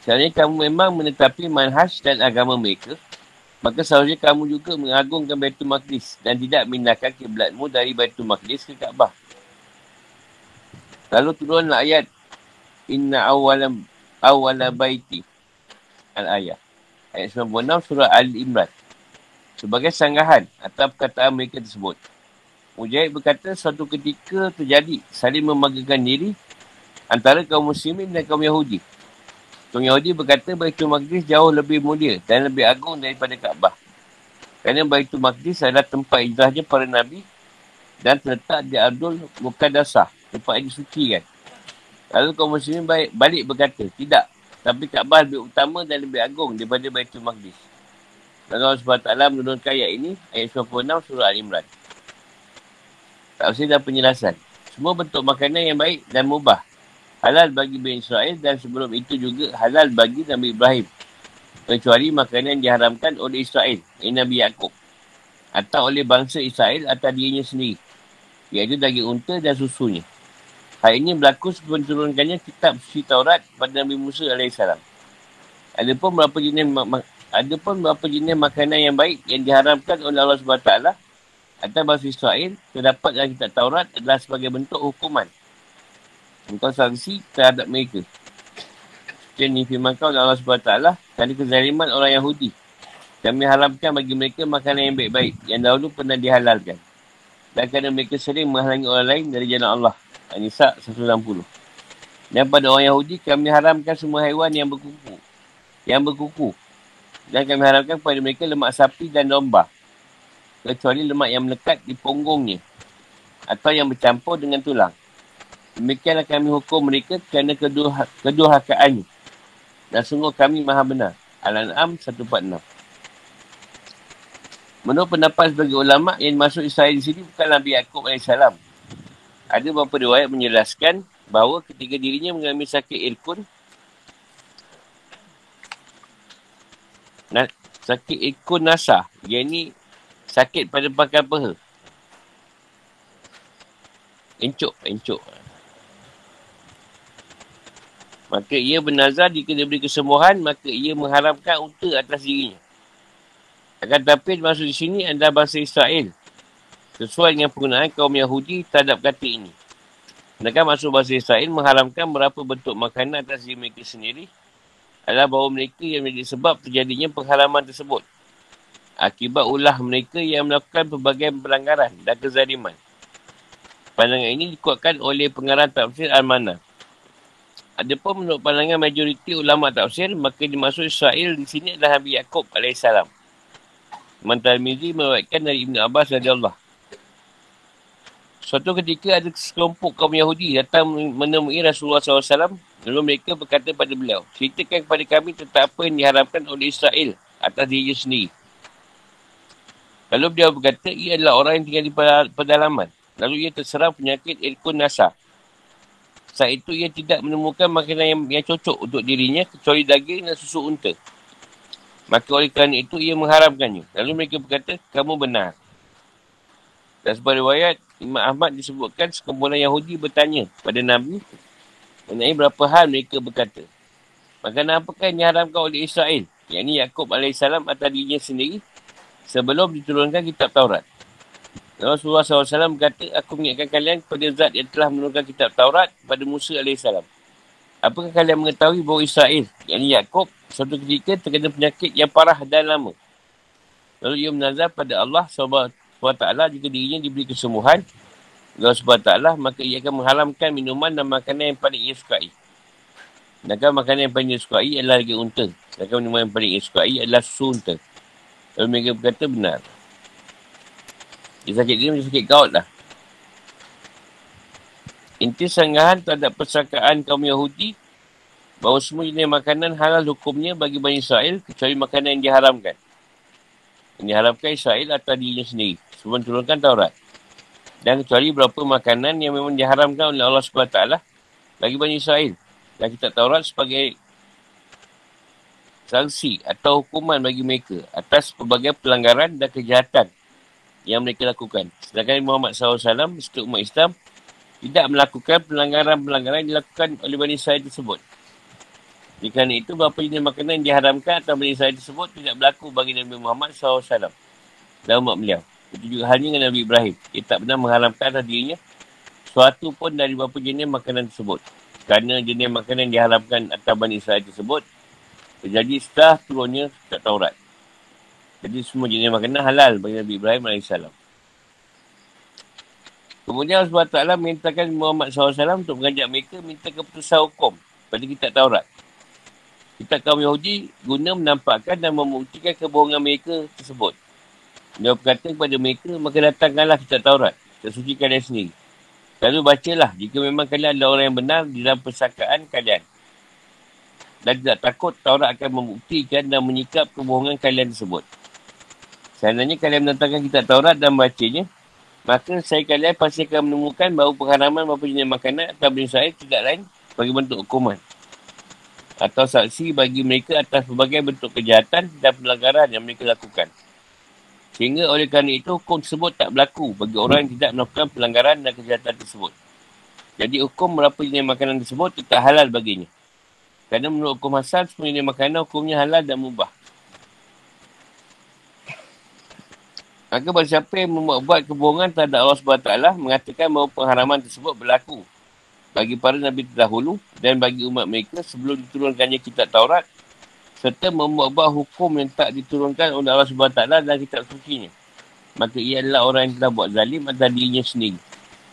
Sebenarnya kamu memang menetapi manhaj dan agama mereka, maka seharusnya kamu juga mengagungkan Baitul Maqdis dan tidak memindahkan kiblatmu dari Baitul Maqdis ke Kaabah. Lalu turunlah ayat Inna awala awala baiti al-ayat. Ayat 96 surah Al-Imran sebagai sanggahan atas perkataan mereka tersebut. Mujahid berkata suatu ketika terjadi saling membanggakan diri antara kaum muslimin dan kaum Yahudi. Kaum Yahudi berkata Baitul Maqdis jauh lebih mulia dan lebih agung daripada Kaabah. Kerana Baitul Maqdis adalah tempat hijrahnya para Nabi dan terletak di Abdul Muqaddasah, tempat yang disucikan. Lalu kaum muslimin balik berkata, tidak. Tapi Kaabah lebih utama dan lebih agung daripada Baitul Maqdis. Dan Allah SWT menurunkan ayat ini, ayat 96 surah Al-Imran. Tafsir dan penjelasan. Semua bentuk makanan yang baik dan mubah. Halal bagi Bani Israel dan sebelum itu juga halal bagi Nabi Ibrahim. Kecuali makanan yang diharamkan oleh Israel, yang Nabi Yaakob. Atau oleh bangsa Israel atau dirinya sendiri. Iaitu daging unta dan susunya. Hal ini berlaku sebelum turunkannya kitab suci Taurat pada Nabi Musa AS. Ada pun berapa jenis Ada pun beberapa jenis makanan yang baik yang diharamkan oleh Allah SWT atas bahasa Israel terdapat dalam kitab Taurat adalah sebagai bentuk hukuman. Untuk sanksi terhadap mereka. Ini firman kau oleh Allah SWT kerana kezaliman orang Yahudi. Kami haramkan bagi mereka makanan yang baik-baik yang dahulu pernah dihalalkan. Dan kerana mereka sering menghalangi orang lain dari jalan Allah. An-Nisa 160. Dan pada orang Yahudi kami haramkan semua haiwan yang berkuku. Yang berkuku. Dan kami haramkan kepada mereka lemak sapi dan domba kecuali lemak yang melekat di punggungnya atau yang bercampur dengan tulang. Demikianlah kami hukum mereka kerana kedua, kedua hakaannya. Dan sungguh kami maha benar. Al-An'am 146. Menurut pendapat sebagai ulama yang masuk Israel di sini bukan Nabi Yaakob AS. Ada beberapa riwayat menjelaskan bahawa ketika dirinya mengalami sakit irkun, sakit irkun nasah, yang ini sakit pada pakai peha. Encuk, encuk. Maka ia bernazar jika dia beri kesembuhan, maka ia mengharapkan unta atas dirinya. Akan tapi masuk di sini adalah bahasa Israel. Sesuai dengan penggunaan kaum Yahudi terhadap kata ini. Mereka masuk bahasa Israel mengharamkan berapa bentuk makanan atas diri mereka sendiri adalah bahawa mereka yang menjadi sebab terjadinya pengharaman tersebut akibat ulah mereka yang melakukan pelbagai pelanggaran dan kezaliman. Pandangan ini dikuatkan oleh pengarah tafsir Al-Mana. Adapun menurut pandangan majoriti ulama tafsir, maka dimaksud Israel di sini adalah Nabi Yaakob AS. Mantar Mizi mewaitkan dari Ibn Abbas radhiyallahu Suatu ketika ada sekelompok kaum Yahudi datang menemui Rasulullah SAW. Lalu mereka berkata pada beliau, ceritakan kepada kami tentang apa yang diharapkan oleh Israel atas diri sendiri. Lalu beliau berkata, ia adalah orang yang tinggal di pedalaman. Lalu ia terserang penyakit ilkun nasa. Saat itu ia tidak menemukan makanan yang, yang cocok untuk dirinya kecuali daging dan susu unta. Maka oleh kerana itu ia mengharamkannya. Lalu mereka berkata, kamu benar. Dan sebuah riwayat, Imam Ahmad disebutkan sekumpulan Yahudi bertanya pada Nabi mengenai berapa hal mereka berkata. Makanan apakah yang diharamkan oleh Israel? Yang ini Yaakob AS atas dirinya sendiri sebelum diturunkan kitab Taurat. Rasulullah SAW berkata, aku mengingatkan kalian kepada zat yang telah menurunkan kitab Taurat kepada Musa AS. Apakah kalian mengetahui bahawa Israel, yang Yaakob, suatu ketika terkena penyakit yang parah dan lama. Lalu ia menazar pada Allah SWT jika dirinya diberi kesembuhan, Allah SWT, maka ia akan mengharamkan minuman dan makanan yang paling ia sukai. Sedangkan makanan yang paling ia sukai adalah lagi unta. Sedangkan minuman yang paling ia sukai adalah susu unta. Lalu mereka berkata benar. Dia sakit dia macam sakit kaut lah. Inti sanggahan terhadap persakaan kaum Yahudi bahawa semua jenis makanan halal hukumnya bagi Bani Israel kecuali makanan yang diharamkan. Yang diharamkan Israel atau dirinya sendiri sebelum turunkan Taurat. Dan kecuali beberapa makanan yang memang diharamkan oleh Allah SWT bagi Bani Israel. Dan kita Taurat sebagai sanksi atau hukuman bagi mereka atas pelbagai pelanggaran dan kejahatan yang mereka lakukan. Sedangkan Muhammad SAW, setelah umat Islam, tidak melakukan pelanggaran-pelanggaran yang dilakukan oleh Bani Israel tersebut. Kerana itu, beberapa jenis makanan yang diharamkan atau Bani Israel tersebut tidak berlaku bagi Nabi Muhammad SAW dan umat beliau. Itu juga halnya dengan Nabi Ibrahim. Dia tak pernah mengharamkan atas dirinya suatu pun dari beberapa jenis makanan tersebut. Kerana jenis makanan yang diharamkan atas Bani Israel tersebut terjadi setelah turunnya kitab Taurat. Jadi semua jenis makanan halal bagi Nabi Ibrahim AS. Kemudian Allah SWT mintakan Muhammad SAW untuk mengajak mereka minta keputusan hukum pada kitab Taurat. Kitab kaum Yahudi guna menampakkan dan membuktikan kebohongan mereka tersebut. Dia berkata kepada mereka, maka datangkanlah kitab Taurat. Tersuci kalian sendiri. Lalu bacalah jika memang kalian adalah orang yang benar di dalam persakaan kalian dan tidak takut Taurat akan membuktikan dan menyikap kebohongan kalian tersebut. Seandainya kalian menentangkan kitab Taurat dan bacanya, maka saya kalian pasti akan menemukan bahawa pengharaman beberapa jenis makanan atau benda saya tidak lain bagi bentuk hukuman. Atau saksi bagi mereka atas berbagai bentuk kejahatan dan pelanggaran yang mereka lakukan. Sehingga oleh kerana itu hukum tersebut tak berlaku bagi orang yang tidak melakukan pelanggaran dan kejahatan tersebut. Jadi hukum berapa jenis makanan tersebut tetap halal baginya. Kerana menurut hukum asal, semua jenis makanan hukumnya halal dan mubah. Maka bagi siapa yang membuat kebohongan terhadap Allah SWT mengatakan bahawa pengharaman tersebut berlaku bagi para Nabi terdahulu dan bagi umat mereka sebelum diturunkannya kitab Taurat serta membuat-buat hukum yang tak diturunkan oleh Allah SWT dan kitab suci Maka ia adalah orang yang telah buat zalim atas dirinya sendiri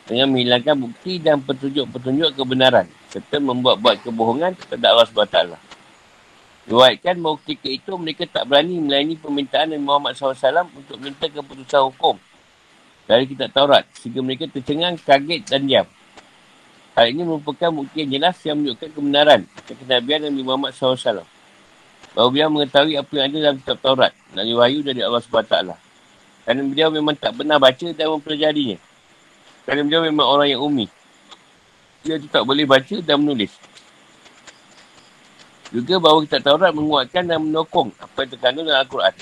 dengan menghilangkan bukti dan petunjuk-petunjuk kebenaran serta membuat-buat kebohongan terhadap Allah SWT. Diwaikan bahawa ketika itu mereka tak berani melayani permintaan Nabi Muhammad SAW untuk minta keputusan hukum dari kitab Taurat sehingga mereka tercengang, kaget dan diam. Hal ini merupakan bukti yang jelas yang menunjukkan kebenaran kenabian Nabi Muhammad SAW. Bahawa beliau mengetahui apa yang ada dalam kitab Taurat, Nabi Wahyu dari Allah SWT. Kerana beliau memang tak pernah baca dan mempelajarinya. Kerana beliau memang orang yang umi. Dia tak boleh baca dan menulis. Juga bahawa kita Taurat menguatkan dan menokong apa yang terkandung dalam Al-Quran.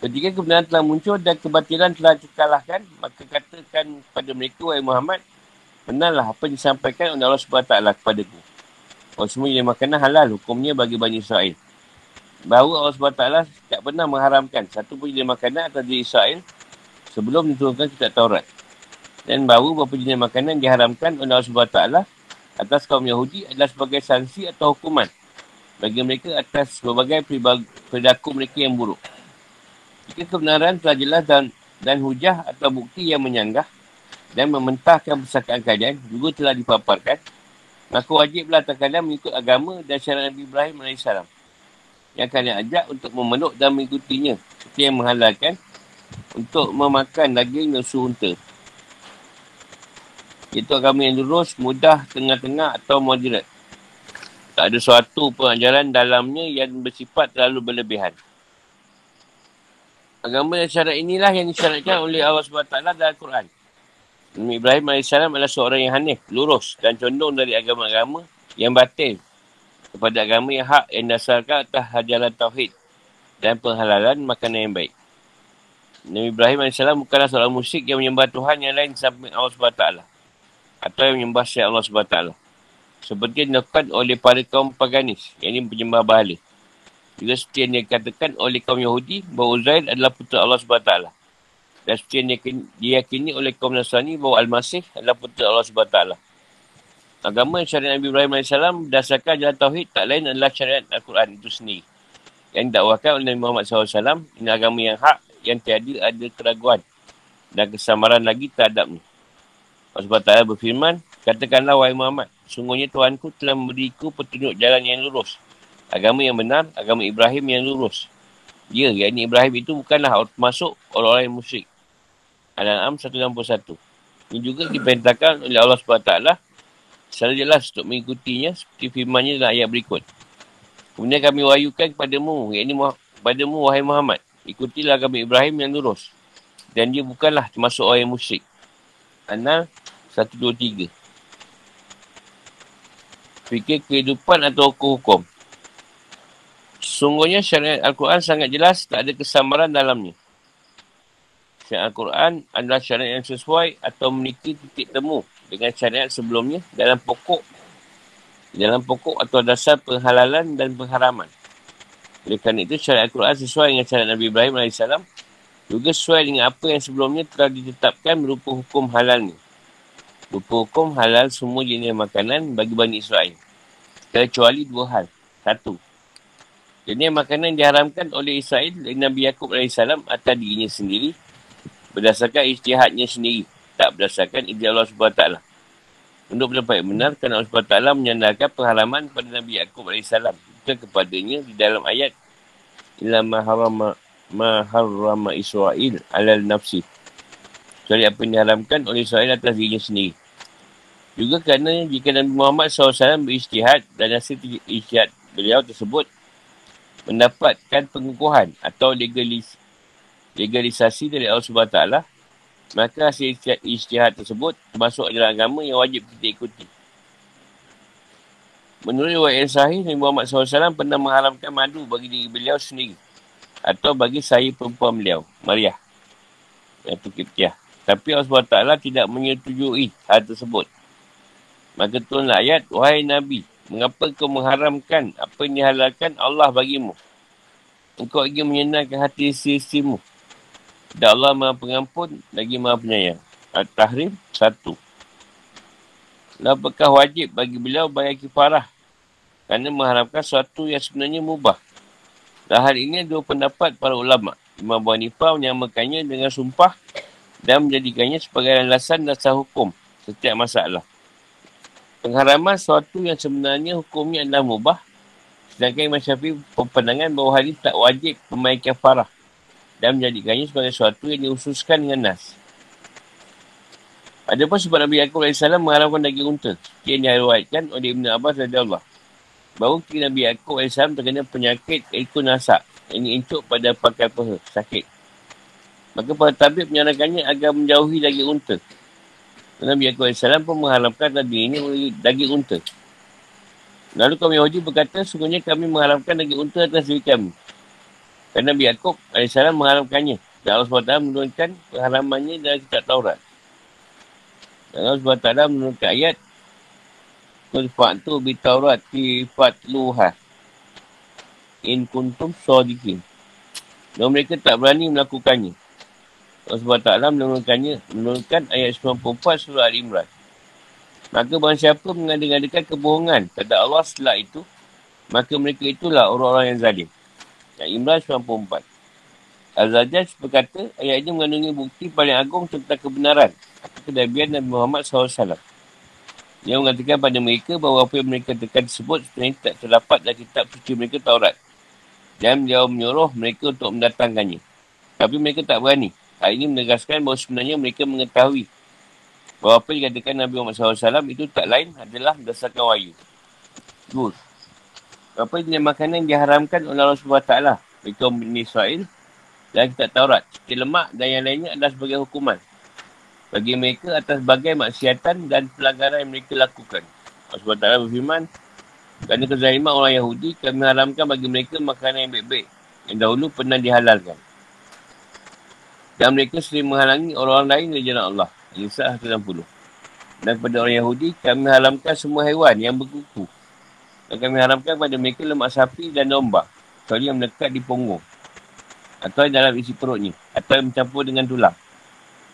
Ketika kebenaran telah muncul dan kebatilan telah dikalahkan, maka katakan kepada mereka, Wahai Muhammad, benarlah apa yang disampaikan oleh Allah SWT kepada Kalau semua yang makanan halal, hukumnya bagi Bani Israel. Bahawa Allah SWT tak pernah mengharamkan satu pun jenis makanan atas diri Israel sebelum diturunkan kitab Taurat. Dan bahawa beberapa jenis makanan diharamkan oleh Allah SWT atas kaum Yahudi adalah sebagai sanksi atau hukuman bagi mereka atas berbagai perilaku mereka yang buruk. Jika kebenaran telah jelas dan, dan hujah atau bukti yang menyanggah dan mementahkan persakaan kalian juga telah dipaparkan, maka wajiblah terkadang mengikut agama dan syariat Nabi Ibrahim AS yang kalian ajak untuk memeluk dan mengikutinya seperti yang menghalalkan untuk memakan daging dan unta. Itu agama yang lurus, mudah, tengah-tengah atau moderat. Tak ada suatu pengajaran dalamnya yang bersifat terlalu berlebihan. Agama dan syarat inilah yang disyaratkan oleh Allah SWT dalam Al-Quran. Nabi Ibrahim AS adalah seorang yang hanif, lurus dan condong dari agama-agama yang batin kepada agama yang hak yang dasarkan atas hajaran tauhid dan penghalalan makanan yang baik. Nabi Ibrahim AS bukanlah seorang musyrik yang menyembah Tuhan yang lain sampai Allah SWT atau yang menyembah syiar Allah SWT. Seperti yang dilakukan oleh para kaum paganis, yang ini penyembah bahala. Juga seperti yang dikatakan oleh kaum Yahudi, bahawa Uzair adalah putera Allah SWT. Dan seperti yang diyakini oleh kaum Nasrani, bahawa Al-Masih adalah putera Allah SWT. Agama syariat Nabi Ibrahim AS berdasarkan jalan Tauhid tak lain adalah syariat Al-Quran itu sendiri. Yang didakwakan oleh Nabi Muhammad SAW, ini agama yang hak, yang tiada ada keraguan dan kesamaran lagi terhadapnya. Allah SWT berfirman, Katakanlah wahai Muhammad, sungguhnya Tuhanku telah memberiku petunjuk jalan yang lurus. Agama yang benar, agama Ibrahim yang lurus. Ya, yakni Ibrahim itu bukanlah masuk orang-orang yang musyrik. Al-An'am 161. Ini juga diperintahkan oleh Allah SWT secara jelas untuk mengikutinya seperti firmannya dalam ayat berikut. Kemudian kami wahyukan kepadamu, yakni kepadamu wahai Muhammad, ikutilah agama Ibrahim yang lurus. Dan dia bukanlah termasuk orang yang musyrik. Anal satu, dua, tiga. Fikir kehidupan atau hukum-hukum. Sungguhnya syariat Al-Quran sangat jelas, tak ada kesamaran dalamnya. Syariat Al-Quran adalah syariat yang sesuai atau memiliki titik temu dengan syariat sebelumnya dalam pokok dalam pokok atau dasar penghalalan dan pengharaman. Oleh kerana itu, syariat Al-Quran sesuai dengan syariat Nabi Ibrahim AS juga sesuai dengan apa yang sebelumnya telah ditetapkan berupa hukum halalnya. Hukum-hukum halal semua jenis makanan bagi Bani Israel. Kecuali dua hal. Satu. Jenis makanan diharamkan oleh Israel dari Nabi Yaakob AS atas dirinya sendiri berdasarkan istihadnya sendiri. Tak berdasarkan ide Allah SWT. Untuk pendapat yang benar, kerana Allah SWT menyandarkan pengharaman pada Nabi Yaakob AS. Bukan kepadanya di dalam ayat Ila maharama maharama Israel alal nafsi kecuali apa yang diharamkan oleh Israel atas dirinya sendiri. Juga kerana jika Nabi Muhammad SAW beristihad dan hasil istihad beliau tersebut mendapatkan pengukuhan atau legalis, legalisasi dari Allah SWT, maka hasil istihad tersebut termasuk dalam agama yang wajib kita ikuti. Menurut riwayat yang sahih, Nabi Muhammad SAW pernah mengharamkan madu bagi diri beliau sendiri atau bagi saya perempuan beliau, Maria. Yang Kiptiah. Tapi Allah SWT tidak menyetujui hal tersebut. Maka turunlah ayat, Wahai Nabi, mengapa kau mengharamkan apa yang dihalalkan Allah bagimu? engkau ingin menyenangkan hati isteri-isterimu. Dan Allah maha pengampun lagi maha penyayang. Al-Tahrim satu. Apakah wajib bagi beliau bayar kifarah kerana mengharapkan sesuatu yang sebenarnya mubah. Dan hal ini dua pendapat para ulama. Imam Abu Hanifah menyamakannya dengan sumpah dan menjadikannya sebagai alasan dasar hukum setiap masalah. Pengharaman sesuatu yang sebenarnya hukumnya adalah mubah sedangkan Imam Syafi'i berpandangan bahawa hal ini tak wajib membayar kifarah dan menjadikannya sebagai sesuatu yang diususkan dengan nas. Ada pun sebab Nabi Yaakob AS mengharapkan daging unta. Yang diriwayatkan oleh Ibn Abbas Allah. Bahawa kira Nabi Yaakob AS terkena penyakit ikut nasak. Ini incuk pada pakai peha, sakit. Maka para tabib menyarankannya agar menjauhi daging unta. Nabi Yaakob AS pun mengharapkan daging ini daging unta. Lalu kaum Yahudi berkata, sungguhnya kami mengharapkan daging unta atas diri kami. Kerana Nabi Yaakob AS mengharapkannya. Dan Allah SWT menurunkan pengharamannya dalam kitab Taurat. Dan Allah SWT menurunkan ayat Kulfat tu bi Taurat fi fatluha. In kuntum sadiqin. Dan mereka tak berani melakukannya. Allah SWT menurunkannya. Menurunkan ayat 94 surah Al-Imran. Maka barang siapa mengadakan kebohongan kepada Allah setelah itu, maka mereka itulah orang-orang yang zalim. Yang Imran 94. Al-Zajaj berkata, ayat ini mengandungi bukti paling agung tentang kebenaran kedabian Nabi Muhammad SAW. Dia mengatakan pada mereka bahawa apa yang mereka tekan tersebut sebenarnya tak terdapat dalam kitab suci mereka Taurat. Dan dia menyuruh mereka untuk mendatangkannya. Tapi mereka tak berani. Hal ini menegaskan bahawa sebenarnya mereka mengetahui bahawa apa yang dikatakan Nabi Muhammad SAW itu tak lain adalah berdasarkan wahyu. Good apa jenis makanan yang diharamkan oleh Allah SWT kaum Bani Israel dan kitab Taurat. Seperti lemak dan yang lainnya adalah sebagai hukuman. Bagi mereka atas bagai maksiatan dan pelanggaran yang mereka lakukan. Allah SWT berfirman, kerana kezaliman orang Yahudi, kami haramkan bagi mereka makanan yang baik-baik yang dahulu pernah dihalalkan. Dan mereka sering menghalangi orang-orang lain dari jalan Allah. Nisa 160. Dan kepada orang Yahudi, kami haramkan semua haiwan yang berkuku dan kami haramkan kepada mereka lemak sapi dan domba. Kecuali yang melekat di punggung. Atau dalam isi perutnya. Atau yang mencampur dengan tulang.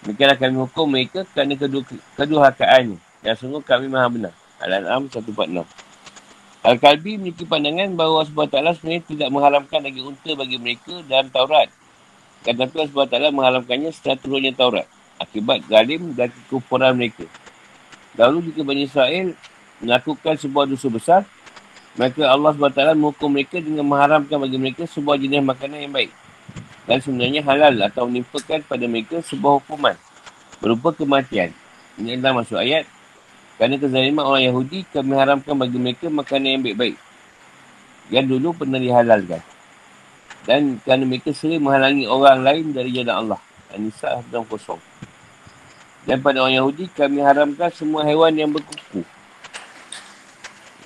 Mereka kami hukum mereka kerana kedua, kedua hakaannya. Yang sungguh kami maha benar. Al-An'am 146. Al-Kalbi memiliki pandangan bahawa Allah SWT sebenarnya tidak mengharamkan lagi unta bagi mereka dalam Taurat. Tetapi Allah SWT mengharamkannya setelah turunnya Taurat. Akibat zalim dan kekufuran mereka. Lalu jika Bani Israel melakukan sebuah dosa besar, Maka Allah SWT menghukum mereka dengan mengharamkan bagi mereka sebuah jenis makanan yang baik. Dan sebenarnya halal atau menimpakan pada mereka sebuah hukuman. Berupa kematian. Ini adalah masuk ayat. Kerana kezaliman orang Yahudi, kami haramkan bagi mereka makanan yang baik-baik. Yang dulu pernah dihalalkan. Dan kerana mereka sering menghalangi orang lain dari jalan Allah. An-Nisa dan kosong. Dan pada orang Yahudi, kami haramkan semua hewan yang berkuku.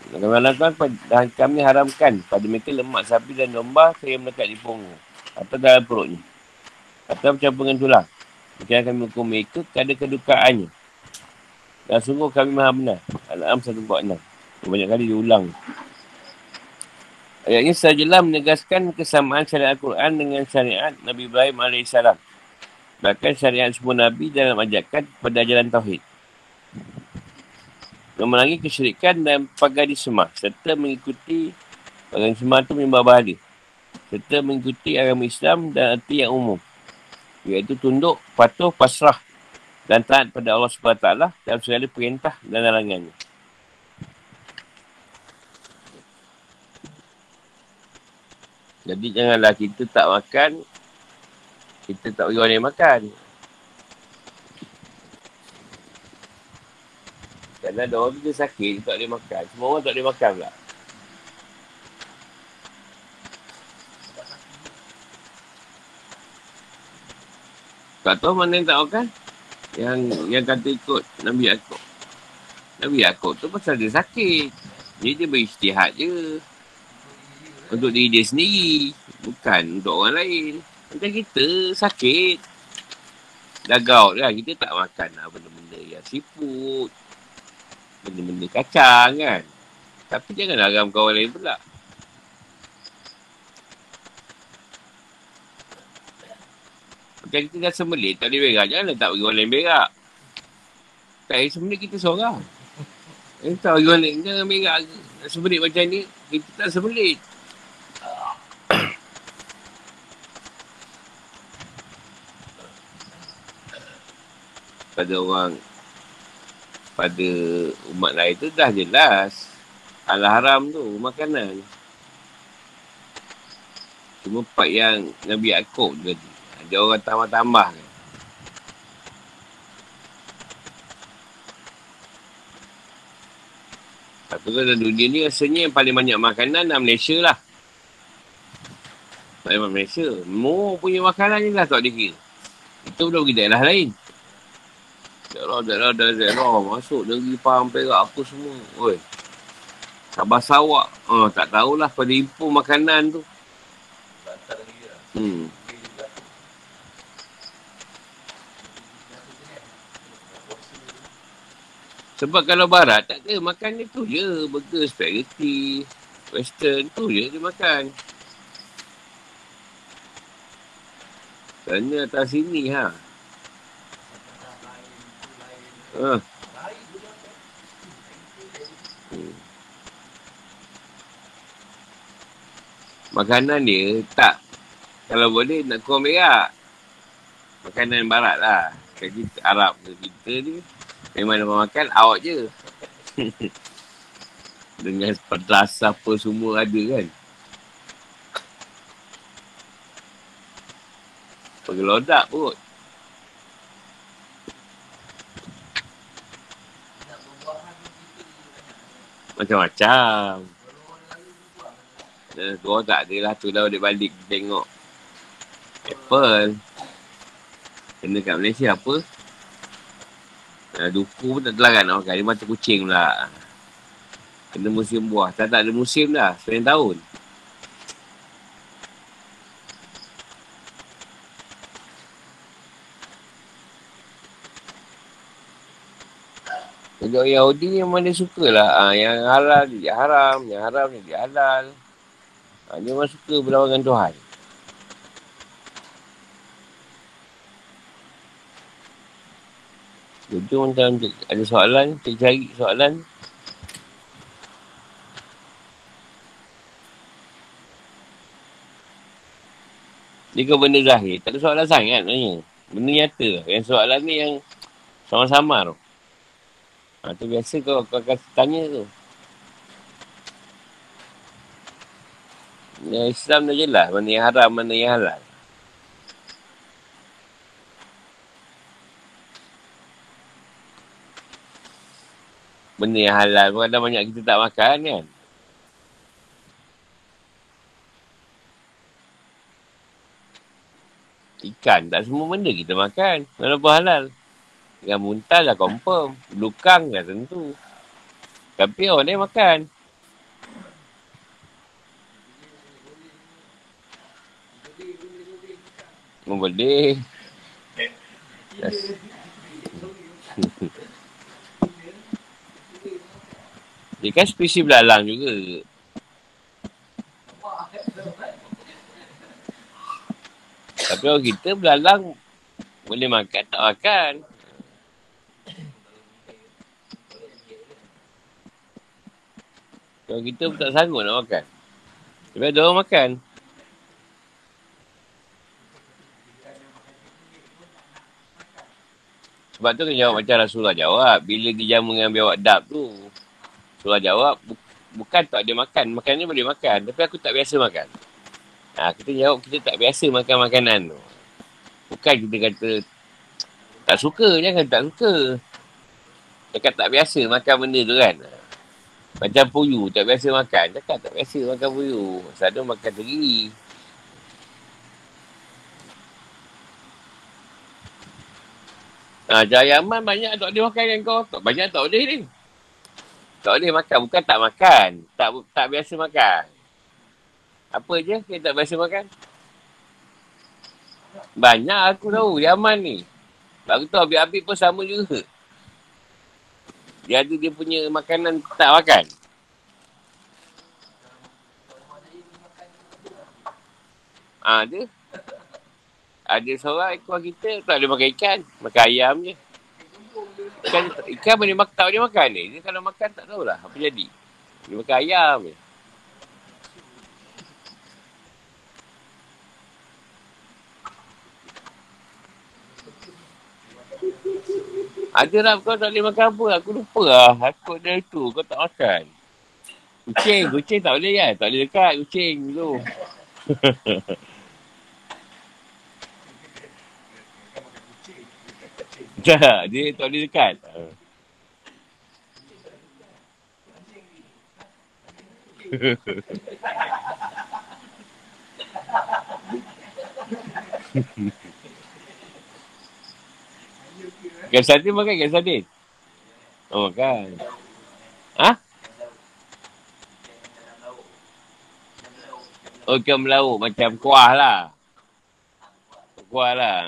Kami haramkan dan kami haramkan pada mereka lemak sapi dan domba saya melekat di punggung atau dalam perutnya. Atau bercampur dengan tulang. Mungkin kami hukum mereka kerana kedukaannya. Dan sungguh kami maha benar. Al-Am 146. Banyak kali diulang. Ayat ini secara menegaskan kesamaan syariat Al-Quran dengan syariat Nabi Ibrahim AS. Bahkan syariat semua Nabi dalam ajakan pada jalan Tauhid memerangi kesyirikan dan pagar semah serta mengikuti pagar semah itu menyembah bahala serta mengikuti agama Islam dan arti yang umum iaitu tunduk, patuh, pasrah dan taat pada Allah SWT dalam segala perintah dan larangannya. Jadi janganlah kita tak makan, kita tak bagi orang yang makan. Kerana ada orang tu sakit, tak boleh makan. Semua orang tak boleh makan pula. Tak tahu mana yang tak makan? Yang yang kata ikut Nabi Yaakob. Nabi Yaakob tu pasal dia sakit. Dia dia beristihad je. Untuk diri dia sendiri. Bukan untuk orang lain. Macam kita sakit. Dah gaut kan. Kita tak makan lah benda-benda yang siput benda-benda kacang kan. Tapi jangan agam kawan lain pula. Macam kita dah sembelih, tak boleh berak. Janganlah tak bagi orang lain berak. Tak boleh sembelih kita seorang. Eh, tak bagi orang lain. Jangan berak. Sembelih macam ni, kita tak sembelih. pada orang pada umat lain tu dah jelas al haram tu makanan cuma part yang Nabi Yaakob tu ada orang tambah-tambah kan Tapi dalam dunia ni rasanya yang paling banyak makanan dalam Malaysia lah. Paling banyak Malaysia. Mau punya makanan ni lah tak dikira. Itu belum pergi daerah lain. Daerah, daerah, daerah, daerah. Masuk negeri Pahang Perak apa semua. Oi. Sabah Sawak. Oh, tak tahulah pada impor makanan tu. Hmm. Sebab kalau barat tak ada makan dia tu je. Burger, spaghetti, western tu je dia makan. Sana atas sini ha. Hmm. Makanan dia tak kalau boleh nak kurang berak. Makanan barat lah. Jadi Arab ke kita ni memang nak makan awak je. Dengan pedas apa semua ada kan. Pergelodak pun. Macam-macam. Eh, tu orang tak ada lah. Tu dah balik balik tengok. Apple. Kena kat Malaysia apa? Uh, duku pun tak terlarat nak makan. Dia macam kucing pula. Kena musim buah. Tak, tak ada musim dah. Sepanjang tahun. Orang Yahudi ni memang dia suka lah. Ha, yang halal dia haram. Yang haram dia halal. Ha, dia memang suka berlawan dengan Tuhan. Jadi macam ada soalan, kita cari soalan. Dia ke benda zahir. Tak ada soalan sangat sebenarnya. Benda nyata. Yang soalan ni yang sama-sama tu. Ha, tu biasa kau, kau akan tanya tu. Ya, Islam dah jelas mana yang haram, mana yang halal. Benda yang halal pun ada banyak kita tak makan kan. Ikan, tak semua benda kita makan. Walaupun halal. Yang muntah lah confirm. Lukang lah tentu. Tapi orang dia makan. Oh, boleh. Yes. dia kan spesies belalang juga. Tapi orang kita belalang boleh makan, tak makan. Kalau kita pun tak sanggup nak makan. Tapi ada orang makan. Sebab tu kena jawab macam Rasulullah jawab. Bila dia jamu dengan biawak dap tu. Rasulullah jawab. Bukan tak ada makan. Makan ni boleh makan. Tapi aku tak biasa makan. Ha, kita jawab kita tak biasa makan makanan tu. Bukan kita kata tak suka. Jangan tak suka. Cakap tak biasa makan benda tu kan. Macam puyu, tak biasa makan. Cakap tak biasa makan puyu. Satu makan teri. Ha, Jayaman banyak tak boleh makan dengan kau. Tak banyak tak boleh ni. Tak boleh makan. Bukan tak makan. Tak tak biasa makan. Apa je kita tak biasa makan? Banyak aku tahu Yaman ni. Baru tu habis-habis pun sama juga. Dia ada dia punya makanan tak makan. Ah, ada. Ada seorang ekor kita tak boleh makan ikan. Makan ayam je. Ikan, ikan boleh makan, tak boleh makan ni. Dia kalau makan tak tahulah apa jadi. Dia makan ayam je. Ada lah kau tak boleh makan apa. Aku lupa lah. Aku ada tu. Kau tak makan. Kucing. Kucing tak boleh kan? Tak boleh dekat kucing tu. tak. Dia tak boleh dekat. Ikan sardin makan ikan sardin? Oh makan. Ha? Oh ikan melaut macam kuah lah. Kuah lah.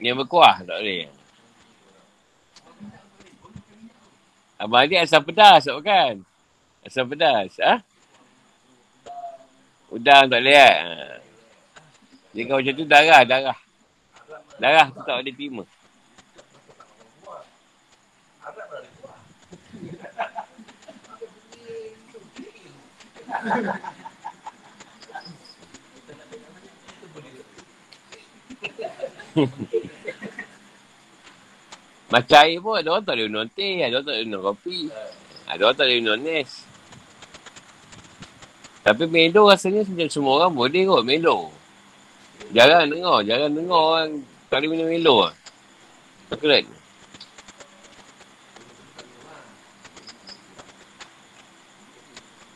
Yang berkuah tak boleh. Abang Adik asam pedas tak makan? Asam pedas. Ha? Udang tak boleh kan? Dia kau macam tu darah, darah. Darah tu tak boleh terima. Macam air pun ada orang tak boleh minum teh, ada orang tak boleh minum kopi. Ada orang tak boleh minum nes. Tapi Melo rasanya semua orang boleh kot Melo. Jarang dengar, jarang dengar orang boleh minum Melo lah. Coklat.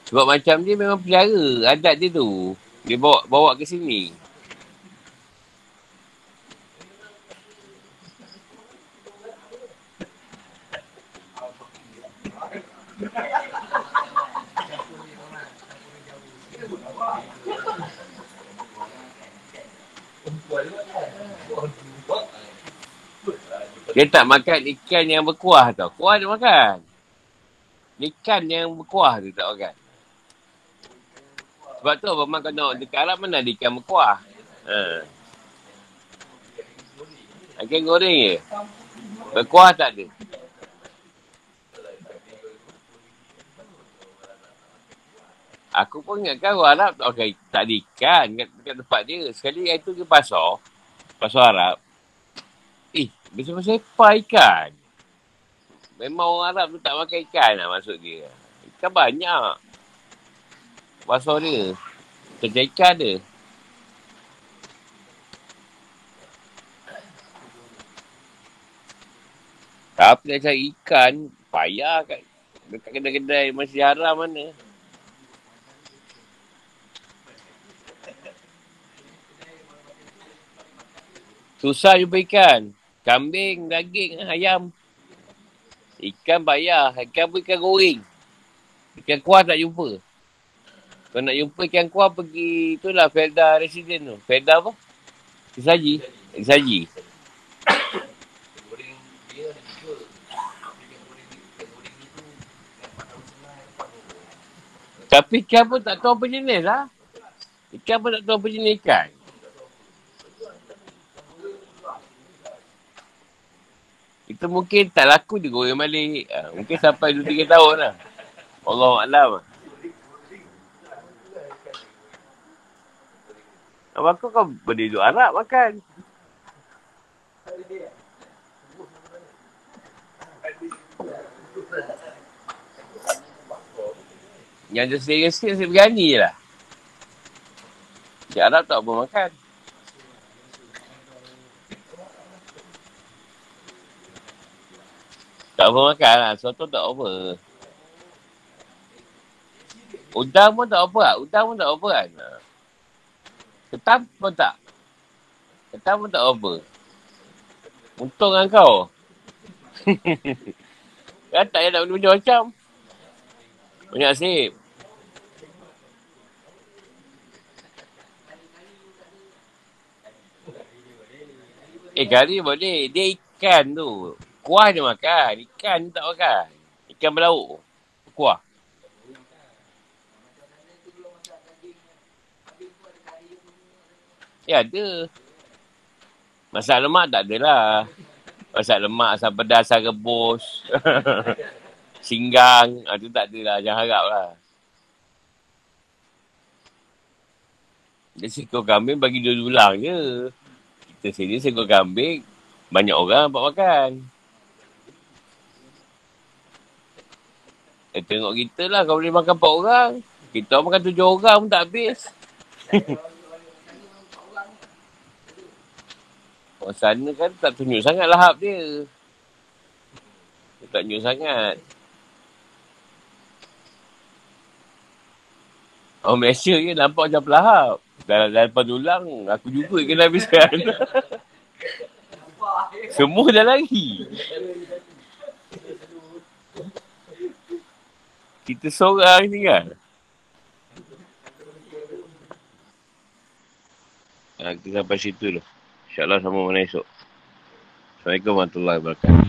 Sebab macam dia memang pelihara adat dia tu. Dia bawa bawa ke sini. Dia tak makan ikan yang berkuah tau. Kuah dia makan. Ikan yang berkuah tu tak makan. Sebab tu Abang kau nak dekat Arab mana ada ikan berkuah. Ha. Ikan goreng je. Berkuah tak ada. Aku pun ingatkan orang Arab tak pakai tak ada ikan kat, kat tempat dia. Sekali hari tu ke pasar. Pasar Arab. Eh, besar-besar apa ikan? Memang orang Arab tu tak makan ikan lah maksud dia. Ikan banyak. Pasar dia. Kerja ikan dia. Tapi nak cari ikan, payah kat dekat kedai-kedai masih haram mana. Susah jumpa ikan. Kambing, daging, ayam. Ikan bayar. Ikan pun ikan goreng. Ikan kuah tak jumpa. Kalau nak jumpa ikan kuah pergi itulah Felda Resident tu. Felda apa? Isaji. Isaji. Tapi ikan pun tak tahu apa jenis lah. Ikan pun tak tahu apa jenis ikan. Itu mungkin tak laku je goreng balik. Ha, mungkin sampai 2-3 tahun lah. Allah Alam. Abang kau kau boleh duduk Arab makan. Yang ada serius sikit, saya berani je lah. Di Arab tak apa makan. Apa makan lah. Soto tak apa. Udang pun tak apa lah. Udang pun tak apa kan. Ketam pun tak. Ketam pun tak apa. Untung kan kau. kan tak payah nak benda macam. Banyak sip. Eh, kari boleh. Dia ikan tu. Kuah dia makan. Ikan tak makan. Ikan berlauk. Kuah. Ya ada. Masak lemak tak adalah. Masak lemak, asam pedas, asam rebus. Singgang. Ha, tu tak adalah. Jangan harap lah. Dia seekor kambing bagi dua dulang je. Kita sini seekor kambing, banyak orang dapat makan. Eh, tengok kita lah. Kau boleh makan empat orang. Kita makan tujuh orang pun tak habis. Orang sana kan tak tunjuk sangat lahap dia. Dia tak tunjuk sangat. Orang Malaysia je nampak macam pelahap. Dalam, dalam tulang, aku juga kena habiskan. Semua dah lari. Kita seorang tinggal. Ha, kita sampai situ dulu. InsyaAllah sama mana esok. Assalamualaikum warahmatullahi wabarakatuh.